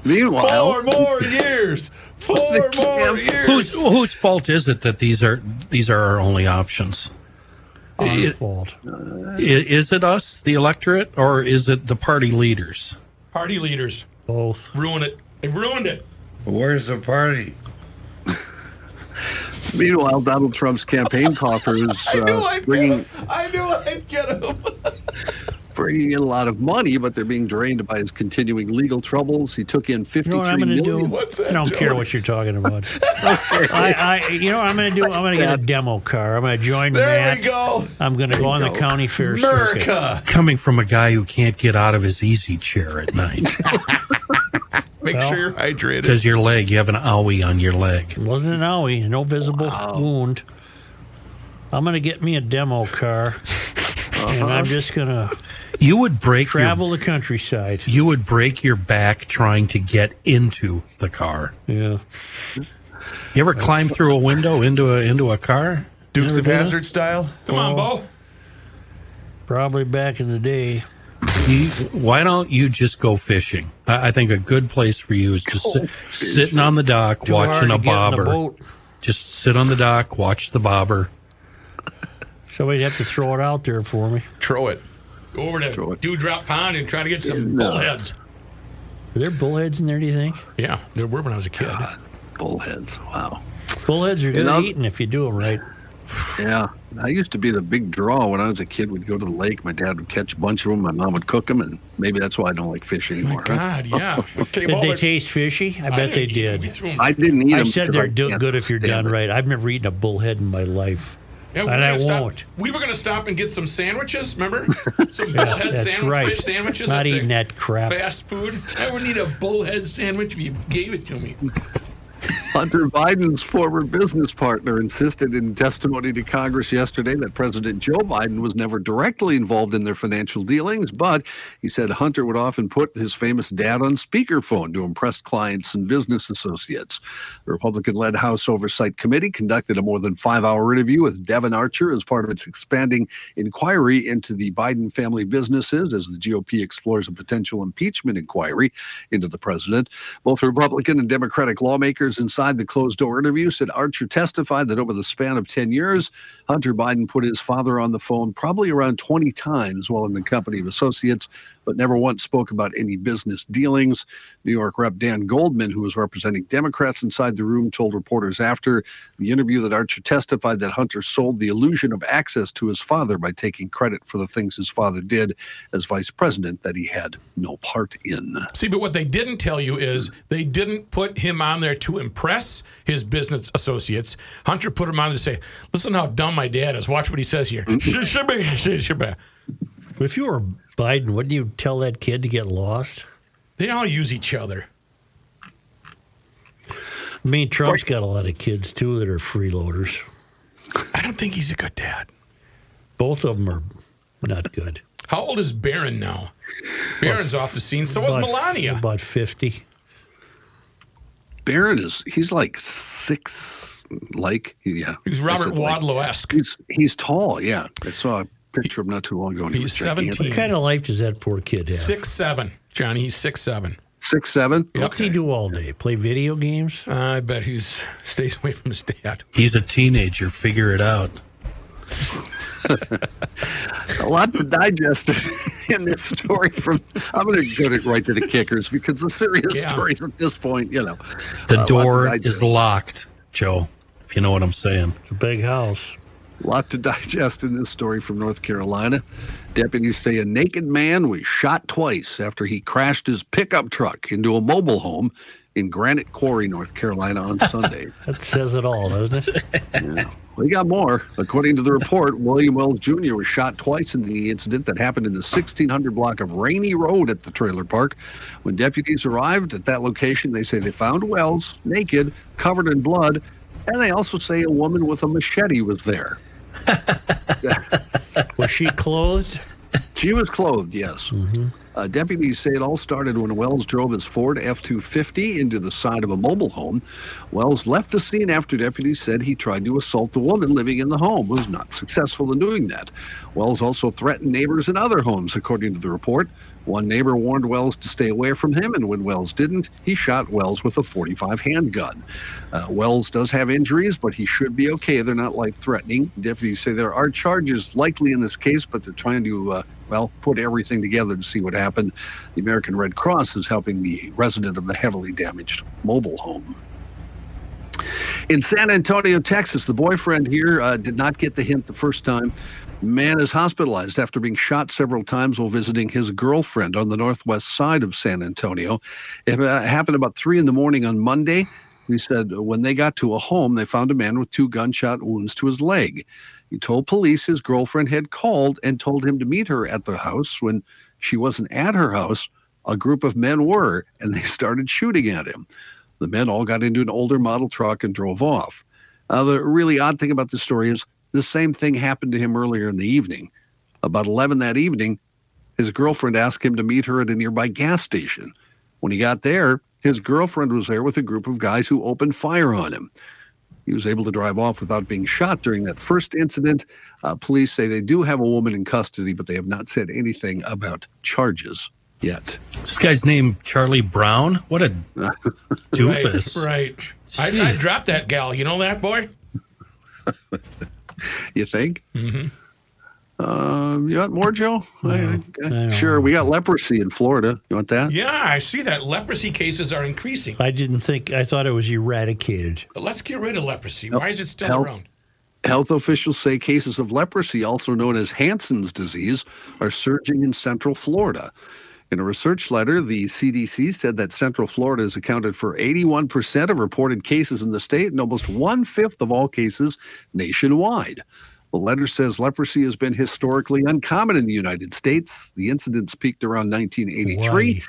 S6: Meanwhile,
S2: Four more years. Four *laughs* more years.
S4: Whose whose fault is it that these are these are our only options?
S1: Our
S4: I-
S1: fault.
S4: Is it us, the electorate, or is it the party leaders?
S5: Party leaders
S1: Both.
S5: ruin it. They ruined it.
S17: Where's the party?
S6: meanwhile, Donald Trump's campaign *laughs* coffers
S2: I knew
S6: uh,
S2: I'd
S6: bringing
S2: get him. I knew I'd get him. *laughs*
S6: bringing in a lot of money, but they're being drained by his continuing legal troubles. He took in
S1: You
S6: fifty
S1: know what I'm going to
S6: million.
S1: do?
S2: What's that,
S1: I don't
S2: Joe?
S1: care what you're talking about. *laughs* I, I, you know what I'm going to do? I'm going to get a demo car. I'm going to join
S2: There
S1: Matt.
S2: we go.
S1: I'm going to go on the county fair.
S2: America.
S4: Coming from a guy who can't get out of his easy chair at night *laughs*
S2: Make
S1: Well,
S2: sure you're hydrated.
S4: because your leg, you have an owie on your leg.
S1: Wasn't an owie, no visible wound. I'm going to get me a demo car, and I'm uh-huh. just going to
S4: You would break your,
S1: travel the countryside.
S4: you would break your back trying to get into the car.
S1: Yeah.
S4: You ever climb through a window into a into a car?
S2: Dukes
S1: Never
S2: of? Hazard style.
S5: Come on, Bo.
S1: Probably back in the day.
S4: You, why don't you just go fishing? I, I think a good place for you is just sit, sitting on the dock
S1: Too
S4: watching a
S1: to get
S4: bobber.
S1: boat.
S4: Just sit on the dock, watch the bobber.
S1: Somebody'd have to throw it out there for me.
S2: Throw it.
S5: Go over to Dewdrop Pond and try to get some bullheads.
S1: Are there bullheads in there, do you think?
S5: Yeah, there were when I was a kid.
S6: Bullheads. Wow.
S1: Bullheads are good
S6: know-
S1: eating if you do them right.
S6: Yeah, I used to be the big draw when I was a kid. We'd go to the lake. My dad would catch a bunch of them. My mom would cook them, and maybe that's why I don't like fish anymore. huh?
S5: God, yeah. *laughs*
S2: Came
S1: Did they taste fishy? I bet they
S5: didn't- we
S1: did.
S5: threw 'em-
S6: I didn't eat
S1: I
S6: them.
S1: said
S6: 'cause
S1: they're do- good if you're done
S6: it.
S1: right. I've never eaten a bullhead in my life.
S5: Yeah, we were
S1: I
S5: stop-
S1: won't.
S5: We were going to stop and get some sandwiches. Remember, *laughs* some bullhead
S1: that's
S5: sandwich,
S1: right.
S5: fish sandwiches.
S1: Not eating that crap.
S5: Fast food. I would need a bullhead sandwich if you gave it to me. *laughs*
S6: Hunter Biden's former business partner insisted in testimony to Congress yesterday that President Joe Biden was never directly involved in their financial dealings, but he said Hunter would often put his famous dad on speakerphone to impress clients and business associates. The Republican led House Oversight Committee conducted a more than five hour interview with Devon Archer as part of its expanding inquiry into the Biden family businesses as the GOP explores a potential impeachment inquiry into the president. Both Republican and Democratic lawmakers inside the closed door interview said Archer testified that over the span of 10 years, Hunter Biden put his father on the phone probably around 20 times while in the company of associates, but never once spoke about any business dealings. New York Rep Dan Goldman, who was representing Democrats inside the room, told reporters after the interview that Archer testified that Hunter sold the illusion of access to his father by taking credit for the things his father did as vice president that he had no part in.
S5: See, but what they didn't tell you is they didn't put him on there to impress his business associates. Hunter put him on to say, listen how dumb my dad is. Watch what he says here. Mm-hmm.
S1: If you were Biden, wouldn't you tell that kid to get lost?
S5: They all use each other.
S1: I mean, Trump's got a lot of kids too that are freeloaders.
S5: I don't think he's a good dad.
S1: Both of them are not good.
S5: How old is Barron now? Barron's off the scene. So is Melania.
S1: About 50.
S6: Barron is he's like six like yeah.
S5: He's Robert
S6: said.
S5: Wadlow-esque.
S6: He's he's tall, yeah. I saw a picture of him not too long ago. and he
S5: He's
S6: was
S5: 17.
S1: What kind of life does that poor kid have?
S5: Six seven, Johnny. He's six seven.
S6: Six seven.
S1: What's he do all day? Play video games?
S5: I bet he's *laughs* stays away from his dad.
S4: He's a teenager. Figure it out. *laughs*
S6: a lot to digest *laughs* in this story from I'm gonna go to right to the kickers because the serious
S4: Yeah.
S6: stories at this point, you know.
S4: The
S6: uh, a
S4: door is locked, Joe, if you know what I'm saying.
S1: It's a big house.
S6: A lot to digest in this story from North Carolina. Deputies say a naked man was shot twice after he crashed his pickup truck into a mobile home in Granite Quarry, North Carolina on Sunday. *laughs*
S1: That says it all, doesn't it?
S6: Yeah. We got more. According to the report, William Wells Jr. was shot twice in the incident that happened in the 1600 block of Rainy Road at the trailer park. When deputies arrived at that location, they say they found Wells naked, covered in blood, and they also say a woman with a machete was there. *laughs*
S1: Was she clothed?
S6: She was clothed, yes. Mm-hmm. Uh, deputies say it all started when Wells drove his Ford F 250 into the side of a mobile home. Wells left the scene after deputies said he tried to assault the woman living in the home, was not successful in doing that. Wells also threatened neighbors in other homes, according to the report. One neighbor warned Wells to stay away from him, and when Wells didn't, he shot Wells with a 45 handgun. Uh, Wells does have injuries, but he should be okay. They're not life threatening. Deputies say there are charges likely in this case, but they're trying to, uh, well, put everything together to see what happened. The American Red Cross is helping the resident of the heavily damaged mobile home. In San Antonio, Texas, the boyfriend here uh, did not get the hint the first time. Man is hospitalized after being shot several times while visiting his girlfriend on the northwest side of San Antonio. It uh, happened about three in the morning on Monday. He said when they got to a home, they found a man with two gunshot wounds to his leg. He told police his girlfriend had called and told him to meet her at the house. When she wasn't at her house, a group of men were, and they *laughs* started shooting at him. The men all got into an older model truck and drove off. Uh, the really odd thing about this story is the same thing happened to him earlier in the evening. About 11 that evening, his girlfriend asked him to meet her at a nearby gas station. When he got there, his girlfriend was there with a group of guys who opened fire on him. He was able to drive off without being shot during that first incident. Uh, police say they do have a woman in custody, but they have not said anything about charges yet.
S4: This guy's named Charlie Brown. What a *laughs* doofus.
S5: Right. right. I, I dropped that gal. You know that, boy?
S6: You think?
S5: Mm-hmm.
S6: Um, you want more, Joe? Okay. Sure. We got leprosy in Florida. You want that?
S5: Yeah, I see that. Leprosy cases are increasing.
S1: I didn't think, I thought it was eradicated.
S5: Let's get rid of leprosy. Why is it still
S6: Help.
S5: around?
S6: Health officials say cases of leprosy, also known as Hansen's disease, are surging in central Florida. In a research letter, the CDC said that Central Florida has accounted for 81% of reported cases in the state and almost one fifth of all cases nationwide. The letter says leprosy has been historically uncommon in the United States. The incidents peaked around 1983.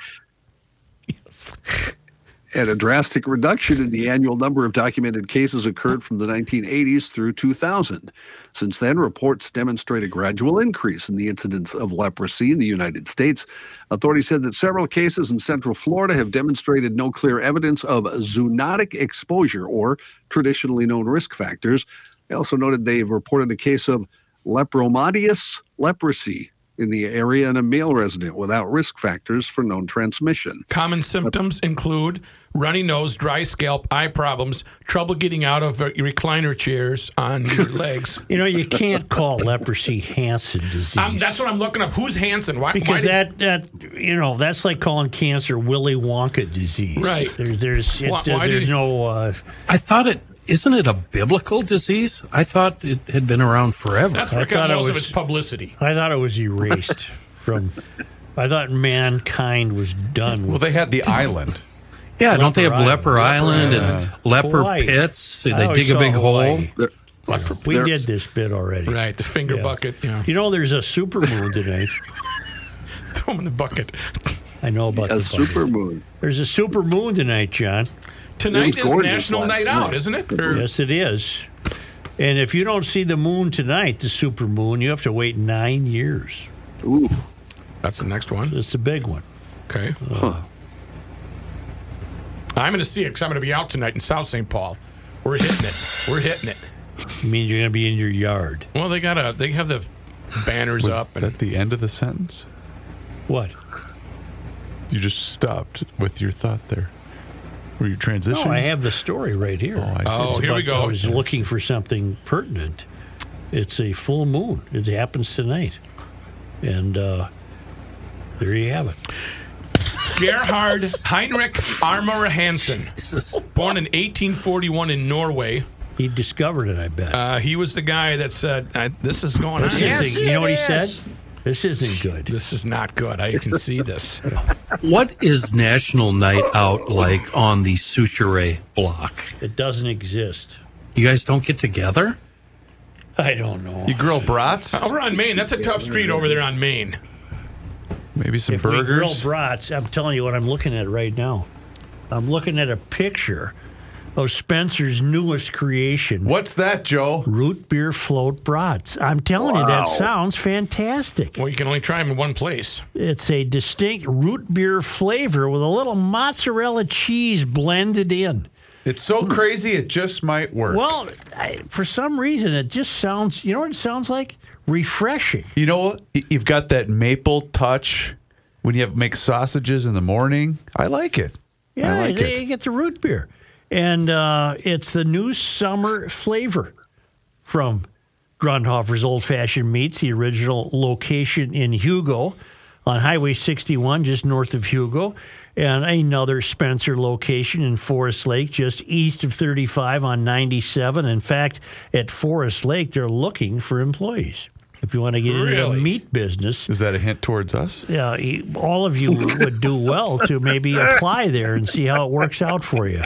S6: and a drastic reduction in the annual number of documented cases occurred from the 1980s through 2000. Since then, reports demonstrate a gradual increase in the incidence of leprosy in the United States. Authorities said that several cases in Central Florida have demonstrated no clear evidence of zoonotic exposure or traditionally known risk factors. They also noted they've reported a case of lepromatous leprosy in the area in a male resident without risk factors for known transmission.
S5: Common symptoms include runny nose, dry scalp, eye problems, trouble getting out of uh, recliner chairs on your *laughs* legs.
S1: You know, you can't call leprosy Hansen disease.
S5: Um, that's what I'm looking up. Who's Hansen? Why?
S1: because
S5: why did-
S1: that that you know that's like calling cancer Willy Wonka disease.
S5: Right.
S1: There's there's it,
S5: Why-
S1: uh, there's
S5: did-
S1: no. Uh,
S4: I thought it isn't it a biblical disease? I thought it had been around forever.
S5: that's
S1: I
S5: where it got
S1: thought it
S5: most of
S1: was-
S5: its publicity.
S1: I thought it was erased *laughs* from. I thought mankind was done. With.
S2: Well, they had the *laughs* island.
S4: yeah, don't they have
S1: Leper
S4: Leper
S1: Island.
S4: Island and leper
S1: Hawaii.
S4: pits?
S1: I
S4: They dig a big
S1: Hawaii.
S4: hole.
S1: We did this bit already.
S5: Right, the finger
S1: Yeah.
S5: bucket. Yeah,
S1: You know, there's a supermoon tonight. *laughs*
S5: throw them in the bucket.
S1: I know about
S6: A
S1: the bucket.
S6: supermoon.
S1: There's a supermoon tonight, John.
S5: Tonight is
S6: gorgeous
S5: National
S6: last
S5: Night Out,
S6: night.
S5: isn't it? Or-
S1: Yes, it is. And if you don't see the moon tonight, the super moon, you have to wait nine years.
S6: Ooh.
S5: That's the next one.
S1: It's a big one.
S5: Okay. Uh-huh. I'm going to see it because I'm going to be out tonight in South St. Paul. We're hitting it. We're hitting it.
S1: You mean you're going to be in your yard?
S5: Well, they got a. They have the banners
S2: Was
S5: up. And,
S2: that the end of the sentence?
S1: What?
S2: You just stopped with your thought there. Were you
S1: No,
S2: transitioning?
S1: I have the story right here.
S2: Oh, I see.
S5: Oh,
S1: It's
S5: here we go.
S1: I was looking for something pertinent. It's a full moon. It happens tonight. And uh, there you have it.
S5: Gerhard Heinrich Armauer Hansen, born in 1841 in Norway.
S1: He discovered it, I bet.
S5: Uh, he was the guy that said, "This is going on.
S1: This isn't, you know what he said? This isn't good.
S5: This is not good. I can see this." *laughs*
S4: What is National Night Out like on the Soucheray block?
S1: It doesn't exist.
S4: You guys don't get together?
S1: I don't know.
S2: You grill brats? *laughs*
S5: Over on Main, that's a tough street over there on Main.
S2: Maybe some
S1: if we grill
S2: burgers?
S1: brats, I'm telling you what I'm looking at right now. I'm looking at a picture of Spencer's newest creation.
S2: What's that, Joe?
S1: Root beer float brats. I'm telling you, that sounds fantastic.
S5: Well, you can only try them in one place.
S1: It's a distinct root beer flavor with a little mozzarella cheese blended in.
S2: It's so hmm. crazy, it just might work.
S1: Well, I, for some reason, it just sounds, you know what it sounds like? Refreshing.
S2: You know what? You've got that maple touch when you have make sausages in the morning. I like it.
S1: Yeah,
S2: I like
S1: they
S2: it.
S1: You get the root beer. And uh, it's the new summer flavor from Grundhofer's Old Fashioned Meats, the original location in Hugo on Highway 61, just north of Hugo, and another Spencer location in Forest Lake, just east of 35 on 97. In fact, at Forest Lake, they're looking for employees. If you want to get into the meat business,
S2: Is that a hint towards us?
S1: yeah, all of you would do well to maybe apply there and see how it works out for you.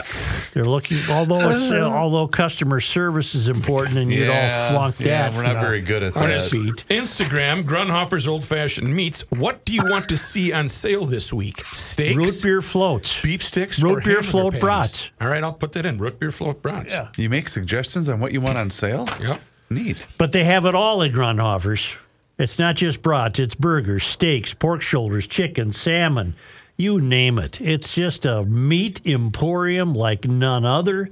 S1: They're looking, although it's, uh, although customer service is important, and you'd all flunk
S2: yeah,
S1: that.
S2: we're not very good at that.
S1: Feet.
S5: Instagram, Grundhofer's Old Fashioned Meats. What do you want to see on sale this week? Steaks,
S1: Root beer floats.
S5: beef sticks,
S1: root
S5: or
S1: beer float
S5: patties?
S1: brats.
S5: All right, I'll put that in. Root beer float brats.
S1: Yeah.
S2: You make suggestions on what you want on sale?
S5: Yep.
S2: Neat.
S1: But they have it all at Grundhofer's. It's not just brats, it's burgers, steaks, pork shoulders, chicken, salmon, you name it. It's just a meat emporium like none other.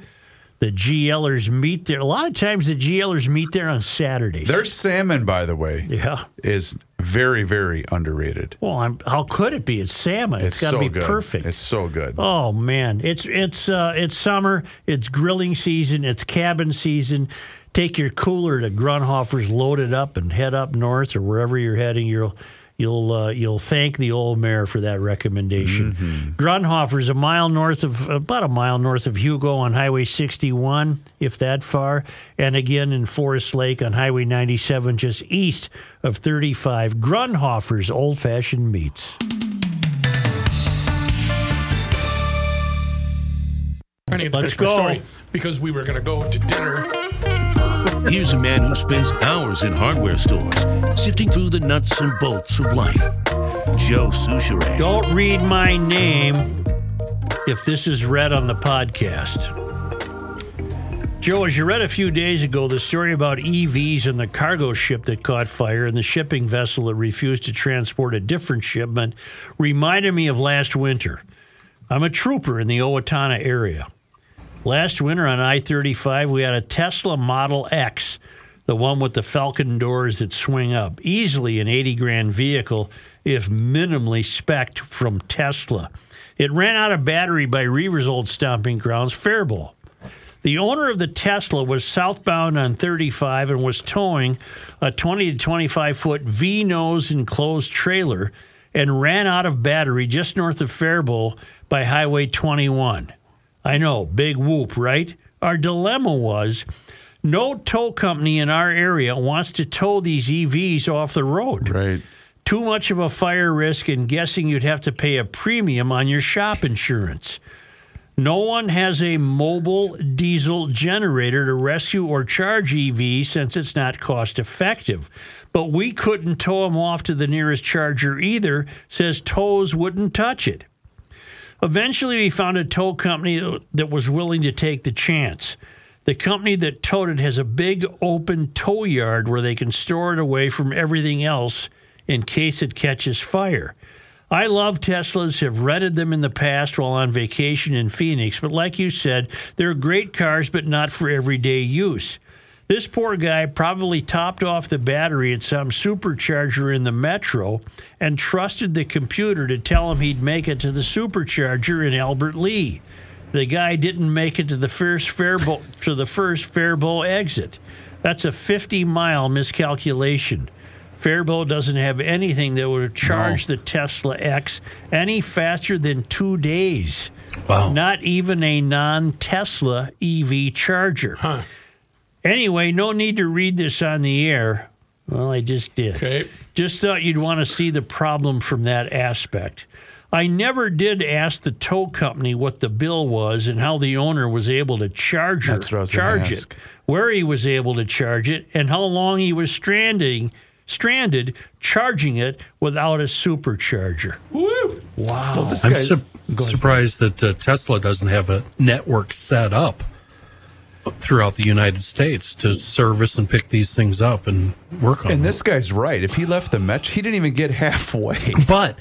S1: The GLers meet there. A lot of times the GLers meet there on Saturdays.
S2: Their salmon, by the way,
S1: yeah.
S2: is very, very underrated.
S1: Well, I'm, how could it be? It's salmon.
S2: It's
S1: it's got to
S2: so
S1: be
S2: good.
S1: perfect.
S2: It's so good.
S1: Oh man, it's it's uh, it's summer. It's grilling season. It's cabin season. Take your cooler to Grundhofer's, load it up, and head up north or wherever you're heading. You'll you'll uh, you'll thank the old mayor for that recommendation. Grundhofer's a mile north of about a mile north of Hugo on Highway 61, if that far, and again in Forest Lake on Highway 97, just east of 35. Grundhofer's Old Fashioned Meats.
S5: I need to
S1: Let's go.
S5: story because we were going to go to dinner.
S14: Here's a man who spends hours in hardware stores sifting through the nuts and bolts of life. Joe Soucheray.
S1: Don't read my name. if this is read on the podcast. Joe, as you read a few days ago, the story about EVs and the cargo ship that caught fire and the shipping vessel that refused to transport a different shipment reminded me of last winter. I'm a trooper in the Owatonna area. Last winter on I 35, we had a Tesla Model X, the one with the Falcon doors that swing up. Easily an 80 grand vehicle, if minimally spec'd from Tesla. It ran out of battery by Reaver's old stomping grounds, Faribault. The owner of the Tesla was southbound on 35 and was towing a 20 to 25 foot V nose enclosed trailer and ran out of battery just north of Faribault by Highway 21. I know, big whoop, right? Our dilemma was no tow company in our area wants to tow these EVs off the road.
S2: Right.
S1: Too much of a fire risk and guessing you'd have to pay a premium on your shop insurance. No one has a mobile diesel generator to rescue or charge EV since it's not cost effective. But we couldn't tow them off to the nearest charger either, says tows wouldn't touch it. Eventually, we found a tow company that was willing to take the chance. The company that towed it has a big open tow yard where they can store it away from everything else in case it catches fire. I love Teslas, have rented them in the past while on vacation in Phoenix, but like you said, they're great cars, but not for everyday use. This poor guy probably topped off the battery at some supercharger in the metro and trusted the computer to tell him he'd make it to the supercharger in Albert Lea. The guy didn't make it to the first Faribault to the first Faribault exit. That's a 50 mile miscalculation. Faribault doesn't have anything that would charge the Tesla X any faster than two days.
S4: Wow.
S1: Not even a non Tesla EV charger.
S5: Huh.
S1: Anyway, no need to read this on the air. Well, I just did.
S5: Okay.
S1: Just thought you'd want to see the problem from that aspect. I never did ask the tow company what the bill was and how the owner was able to charge her,
S2: That's what I was gonna
S1: charge
S2: ask.
S1: it, where he was able to charge it, and how long he was stranding, stranded charging it without a supercharger.
S5: Woo!
S1: Wow.
S2: Well, this
S4: I'm su- surprised that uh, Tesla doesn't have a network set up throughout the United States to service and pick these things up and work on
S2: and
S4: them.
S2: this guy's right. If he left the metro, he didn't even get *laughs* halfway.
S4: But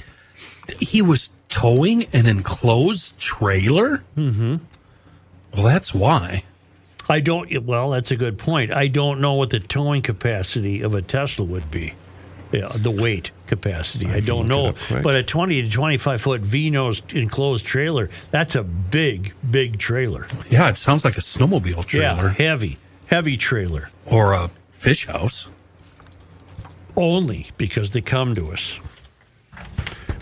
S4: he was towing an enclosed trailer?
S1: Mm-hmm.
S4: Well, that's why.
S1: I don't. Well, that's a good point. I don't know what the towing capacity of a Tesla would be. Yeah, the weight capacity. I, don't know. But a 20 to 25 foot V nose enclosed trailer, that's a big, big trailer.
S4: Yeah, it sounds like a snowmobile trailer.
S1: Yeah, heavy, heavy trailer.
S4: Or a fish house.
S1: Only because they come to us.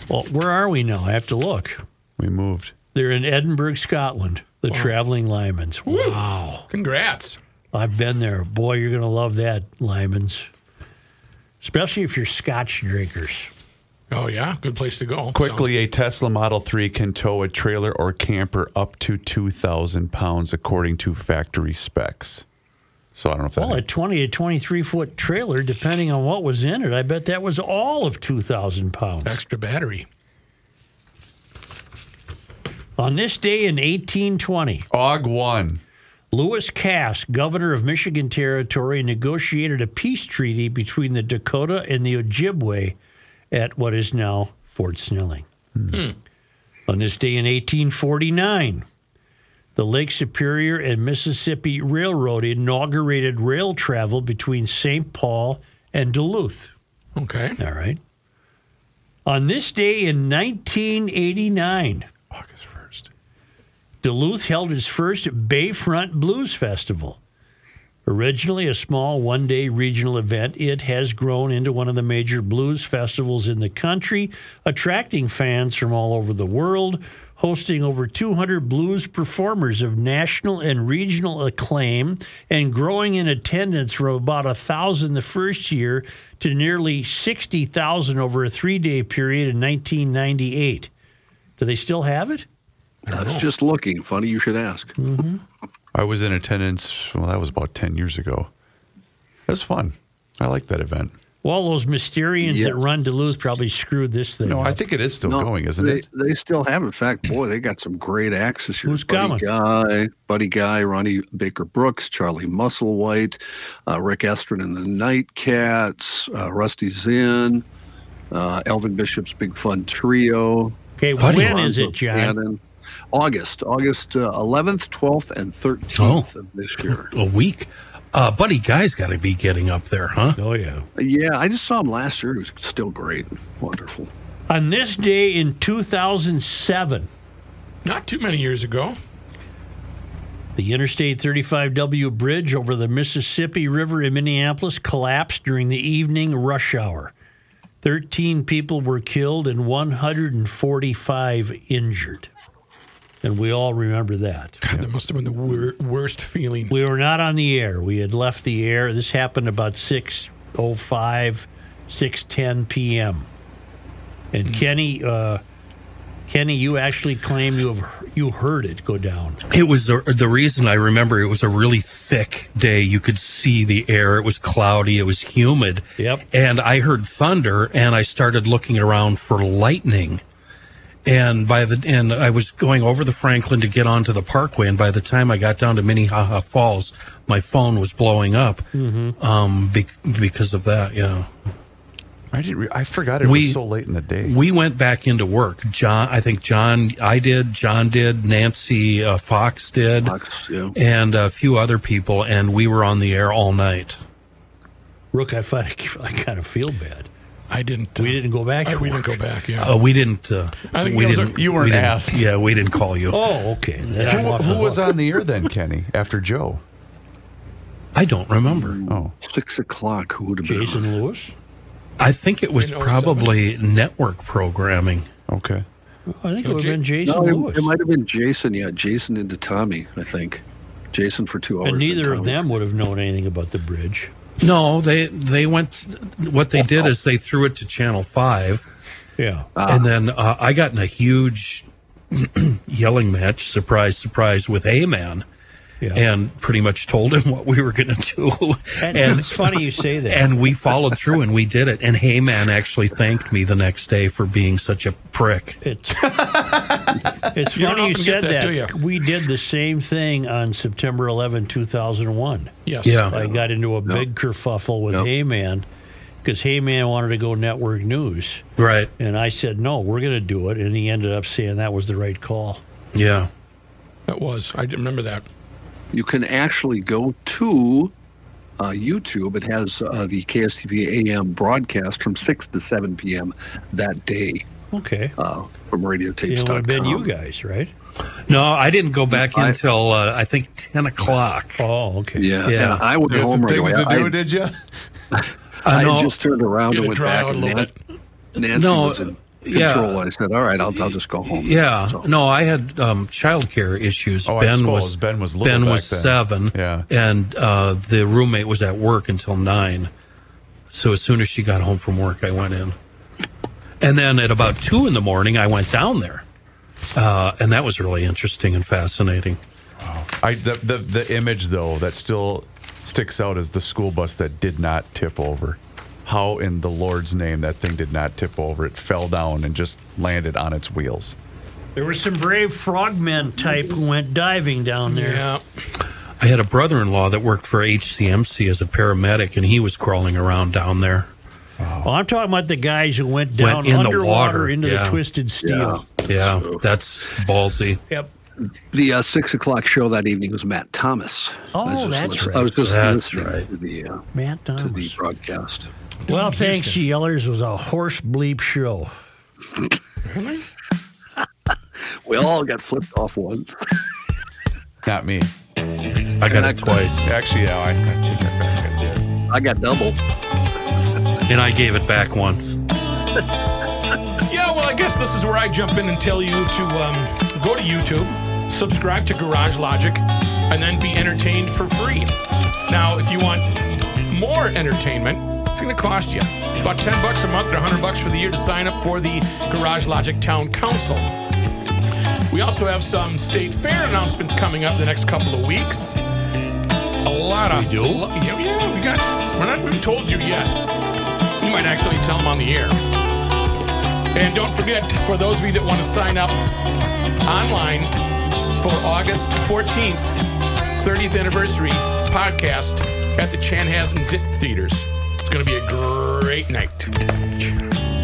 S1: Well, where are we now? I have to look.
S2: We moved.
S1: They're in Edinburgh, Scotland, the traveling Lymans. Wow.
S5: Congrats.
S1: I've been there. Boy, you're going to love that, Lymans. Especially if you're scotch drinkers.
S5: Oh, yeah. Good place to go.
S2: Quickly, a Tesla Model 3 can tow a trailer or camper up to 2,000 pounds according to factory specs. So I don't know if that.
S1: Well, a 20 to 23 foot trailer, depending on what was in it, I bet that was all of 2,000 pounds.
S5: Extra battery.
S1: On this day in 1820,
S2: Og 1.
S1: Lewis Cass, governor of Michigan Territory, negotiated a peace treaty between the Dakota and the Ojibwe at what is now Fort Snelling. Hmm. On this day in 1849, the Lake Superior and Mississippi Railroad inaugurated rail travel between St. Paul and Duluth.
S5: Okay.
S1: All right. On this day in 1989,
S2: August 1st.
S1: Duluth held its first Bayfront Blues Festival. Originally a small one day regional event, it has grown into one of the major blues festivals in the country, attracting fans from all over the world, hosting over 200 blues performers of national and regional acclaim, and growing in attendance from about a thousand the first year to nearly 60,000 over a three day period in 1998. Do they still have it?
S6: I was just looking. Funny you should ask.
S1: Mm-hmm.
S2: I was in attendance. Well, that was about 10 years ago. It was fun. I like that event.
S1: Well, those Mysterians
S6: Yeah.
S1: that run Duluth probably screwed this thing.
S2: No,
S1: up.
S2: I think it is still
S6: No,
S2: going, isn't
S6: they,
S2: it?
S6: They still have. In fact, boy, they got some great acts this year.
S1: Who's
S6: Buddy
S1: coming?
S6: Guy, Buddy Guy, Ronnie Baker Brooks, Charlie Musselwhite, uh, Rick Estrin and the Nightcats, uh, Rusty Zinn, uh, Elvin Bishop's Big Fun Trio.
S1: Okay,
S6: Buddy
S1: when is
S6: Lonzo
S1: it, John?
S6: Cannon. August, August uh, 11th, 12th, and 13th of this year.
S4: A week. Uh, Buddy Guy's got to be getting up there, huh?
S1: Oh yeah.
S6: Yeah, I just saw him last year. He was still great, wonderful.
S1: On this day in 2007,
S5: Not too many years ago.
S1: the Interstate 35W bridge over the Mississippi River in Minneapolis collapsed during the evening rush hour. 13 people were killed and 145 injured. And we all remember that.
S5: God, that must have been the wor- worst feeling.
S1: We were not on the air. We had left the air. This happened about 6:05, 6:10 p.m. And Kenny, uh, Kenny, you actually claim you have you heard it go down.
S4: It was the, the reason I remember it was a really thick day. You could see the air. It was cloudy. It was humid.
S1: Yep.
S4: And I heard thunder and I started looking around for lightning. And by the and I was going over the Franklin to get onto the parkway. And by the time I got down to Minnehaha Falls, my phone was blowing up
S1: Mm-hmm.
S4: um, be, because of that. Yeah.
S2: I didn't. Re- I forgot it
S4: We-
S2: was so late in the day.
S4: We went back into work. John, I think John, I did, John did, Nancy uh, Fox did, Fox,
S6: yeah.
S4: and a few other people, and we were on the air all night.
S1: Rook, I find *laughs* I kind of feel bad.
S5: I didn't.
S1: we didn't go back.
S5: I- we didn't go back. Yeah.
S4: Uh, we didn't. Uh,
S5: I think
S4: we didn't.
S2: you
S4: we
S2: weren't
S4: didn't-
S2: asked.
S4: Yeah, we didn't call you.
S1: Oh, okay. Then I'm
S2: Who, who was on the air then, Kenny? After Joe?
S4: I don't remember.
S2: Oh,
S6: Six o'clock. Who would have been?
S1: Jason Lewis?
S4: I think it was probably network programming.
S2: okay.
S1: I think it
S5: No,
S1: would have
S5: Ja-
S1: been Jason
S6: No, it,
S1: Lewis.
S6: it might have been Jason. Yeah, Jason into Tommy. I think. Jason for two hours.
S1: and neither of them would have known anything about the bridge.
S4: No, they they went. What they did is they threw it to Channel Five,
S1: Yeah.
S4: and then uh, I got in a huge *clears throat* yelling match. Surprise, surprise, with Heyman.
S1: Yeah.
S4: and pretty much told him *laughs* what we were going to do.
S1: And it's funny you say that.
S4: And we followed through and we did it. And Heyman actually thanked me the next day for being such a prick.
S1: It's it's
S5: You
S1: funny you said
S5: that,
S1: that.
S5: you?
S1: We did the same thing on September 11, 2001.
S5: Yes.
S4: Yeah.
S1: I got into a big kerfuffle with
S6: Yep.
S1: Heyman because Heyman wanted to go network news.
S4: Right.
S1: And I said, no, we're going to do it. And he ended up saying that was the right call.
S4: Yeah.
S5: That was. I remember that.
S6: You can actually go to uh, YouTube. It has uh, the KSTP AM broadcast from 6 to 7 p.m. that day
S1: Okay.
S6: uh, from
S1: It would have been you guys, right?
S4: No, I didn't go back
S6: I-
S4: until uh, I think 10 o'clock.
S1: Oh, okay.
S6: Yeah,
S4: Yeah.
S6: and I went
S2: You
S6: home right
S2: things
S6: away.
S2: to
S6: I,
S2: do, did you? *laughs*
S4: I
S6: I just turned around and went back,
S5: out a
S6: and
S5: little
S6: Nan-
S5: bit.
S6: Nancy
S4: No,
S6: was in
S4: yeah.
S6: I said, "All right, I'll, I'll just go home."
S4: Yeah,
S6: So-
S4: no, I had um, childcare issues.
S2: Oh,
S4: ben
S2: suppose
S4: was
S2: Ben was little
S4: Ben
S2: back
S4: was
S2: then.
S4: seven.
S2: Yeah.
S4: and uh, the roommate was at work until nine. So as soon as she got home from work, I went in, and then at about two in the morning, I went down there, uh, and that was really interesting and fascinating. Wow.
S2: I the, the the image though that still sticks out is the school bus that did not tip over. How in the Lord's name that thing did not tip over? It fell down and just landed on its wheels.
S1: There were some brave frogmen type who went diving down there.
S5: Yeah.
S4: I had a brother-in-law that worked for HCMC as a paramedic, and he was crawling around down there.
S1: Well, I'm talking about the guys who went down
S4: Went in the
S1: underwater
S4: water,
S1: into
S4: yeah.
S1: the twisted steel.
S4: Yeah, that's ballsy.
S1: Yep.
S6: The uh, six o'clock show that evening was Matt Thomas.
S1: Oh,
S6: I was just
S1: that's
S6: listening-
S1: right.
S6: I was just
S4: That's
S6: listening
S4: right.
S6: to the uh,
S1: Matt Thomas.
S6: to the broadcast.
S1: Well,
S5: Houston.
S1: thanks, GLers. It was a horse bleep show. *laughs*
S6: We all got flipped off once. *laughs*
S2: Not me.
S4: I got it twice,
S2: Actually, yeah, I, I take that back. I did.
S6: I got double.
S4: and I gave it back once. *laughs*
S5: Yeah, well, I guess this is where I jump in and tell you to um, go to YouTube, subscribe to Garage Logic, and then be entertained for free. Now, if you want more entertainment, it's going to cost you about 10 bucks a month or 100 bucks for the year to sign up for the Garage Logic Town Council. We also have some state fair announcements coming up the next couple of weeks. A lot of
S1: We do?
S5: yeah, yeah, we got. We're not. We've told you yet. You might actually tell them on the air. And don't forget, for those of you that want to sign up online for August 14th, 30th anniversary podcast at the Chanhassen Theaters. To be a great night.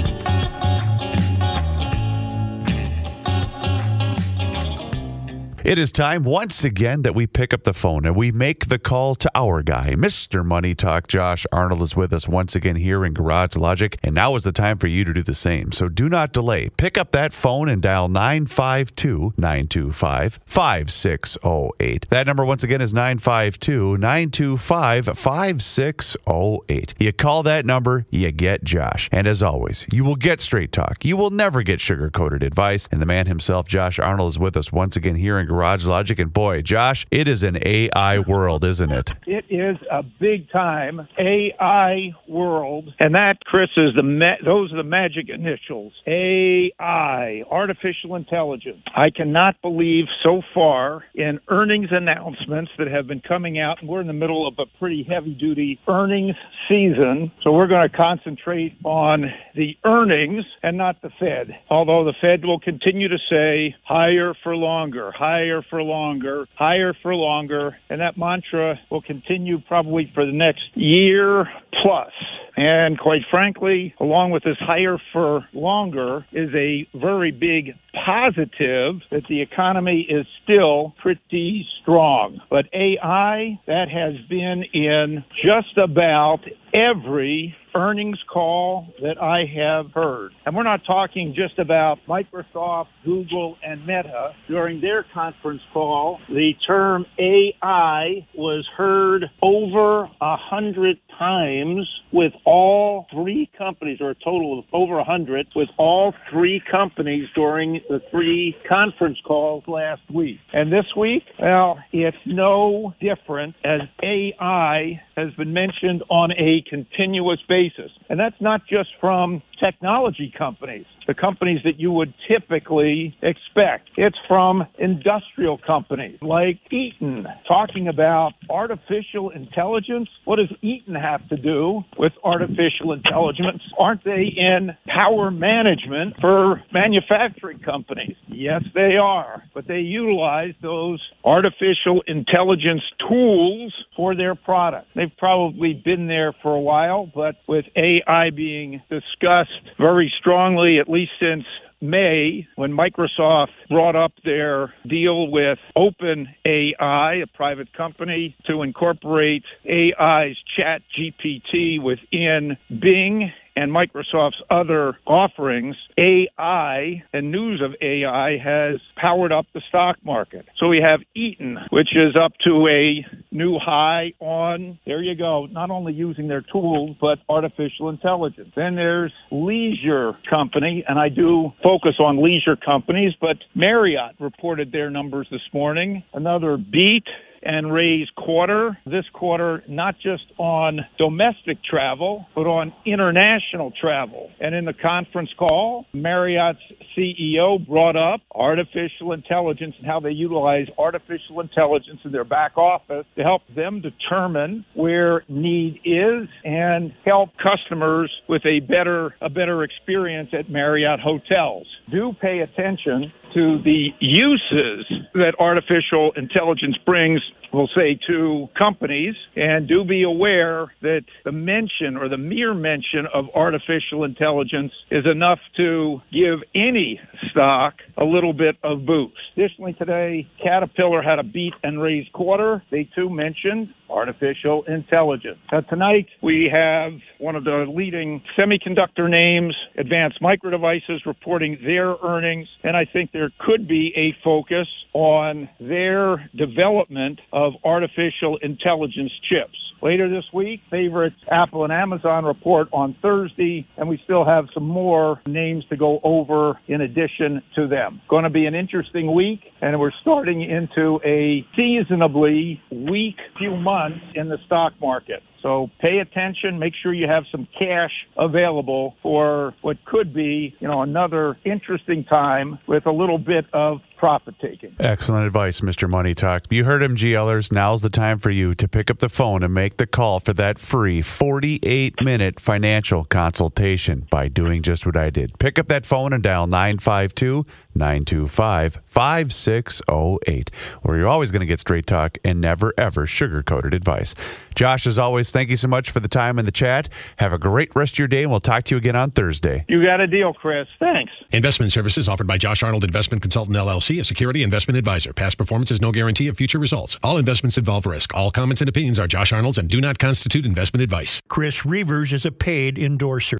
S2: It is time once again that we pick up the phone and we make the call to our guy, Mr. Money Talk. Josh Arnold is with us once again here in Garage Logic, and now is the time for you to do the same. So do not delay. Pick up that phone and dial 952 925 5608. That number once again is 952 925 5608. You call that number, you get Josh. And as always, you will get straight talk. You will never get sugar coated advice. And the man himself, Josh Arnold, is with us once again here in Garage Logic. And boy, Josh, it is an AI world, isn't it?
S18: It is a big time AI world, and that, Chris, is the ma- those are the magic initials. AI, artificial intelligence. I cannot believe so far in earnings announcements that have been coming out, we're in the middle of a pretty heavy duty earnings season. So we're going to concentrate on the earnings and not the Fed. Although the Fed will continue to say higher for longer, higher for longer, higher for longer, and that mantra will continue probably for the next year plus. And quite frankly, along with this higher for longer is a very big positive that the economy is still pretty strong. But AI, that has been in just about every earnings call that I have heard. And we're not talking just about Microsoft, Google, and Meta. During their conference call, the term AI was heard over a hundred times with all three companies, or a total of over hundred, with all three companies during the three conference calls last week. And this week, well, it's no different as AI has been mentioned on a continuous basis. And that's not just from technology companies, the companies that you would typically expect. It's from industrial companies like Eaton talking about artificial intelligence. What does Eaton have to do with artificial intelligence? Aren't they in power management for manufacturing companies? Yes, they are. But they utilize those artificial intelligence tools for their product. They've probably been there for a while, but with AI being discussed very strongly, at least since May, when Microsoft brought up their deal with OpenAI, a private company, to incorporate AI's Chat GPT within Bing and Microsoft's other offerings, AI and news of AI has powered up the stock market. So we have Eaton, which is up to a new high on, there you go, not only using their tools, but artificial intelligence. Then there's Leisure Company, and I do focus on leisure companies, but Marriott reported their numbers this morning. Another beat and raise quarter. This quarter, not just on domestic travel, but on international travel. And in the conference call, Marriott's CEO brought up artificial intelligence and how they utilize artificial intelligence in their back office to help them determine where need is and help customers with a better a better experience at Marriott hotels. Do pay attention to the uses that artificial intelligence brings we'll say to companies and do be aware that the mention or the mere mention of artificial intelligence is enough to give any stock a little bit of boost. Additionally today, Caterpillar had a beat and raise quarter. They too mentioned artificial intelligence. Now, tonight we have one of the leading semiconductor names, Advanced Micro Devices, reporting their earnings, and I think there could be a focus on their development of artificial intelligence chips. Later this week, favorites Apple and Amazon report on Thursday, and we still have some more names to go over in addition to them. Going to be an interesting week, and we're starting into a seasonably weak few months in the stock market. So pay attention. Make sure you have some cash available for what could be, you know, another interesting time with a little bit of profit taking.
S2: Excellent advice, Mr. Money Talk. You heard him, GLers. Now's the time for you to pick up the phone and make the call for that free 48 minute financial consultation by doing just what I did. Pick up that phone and dial 952 925 5608, where you're always going to get straight talk and never, ever sugar coated advice. Josh, as always, thank you so much for the time and the chat. Have a great rest of your day, and we'll talk to you again on Thursday.
S18: You got a deal, Chris. Thanks.
S7: Investment services offered by Josh Arnold Investment Consultant LLC, a security investment advisor. Past performance is no guarantee of future results. All investments involve risk. All comments and opinions are Josh Arnold's and do not constitute investment advice.
S1: Chris Reavers is a paid endorser.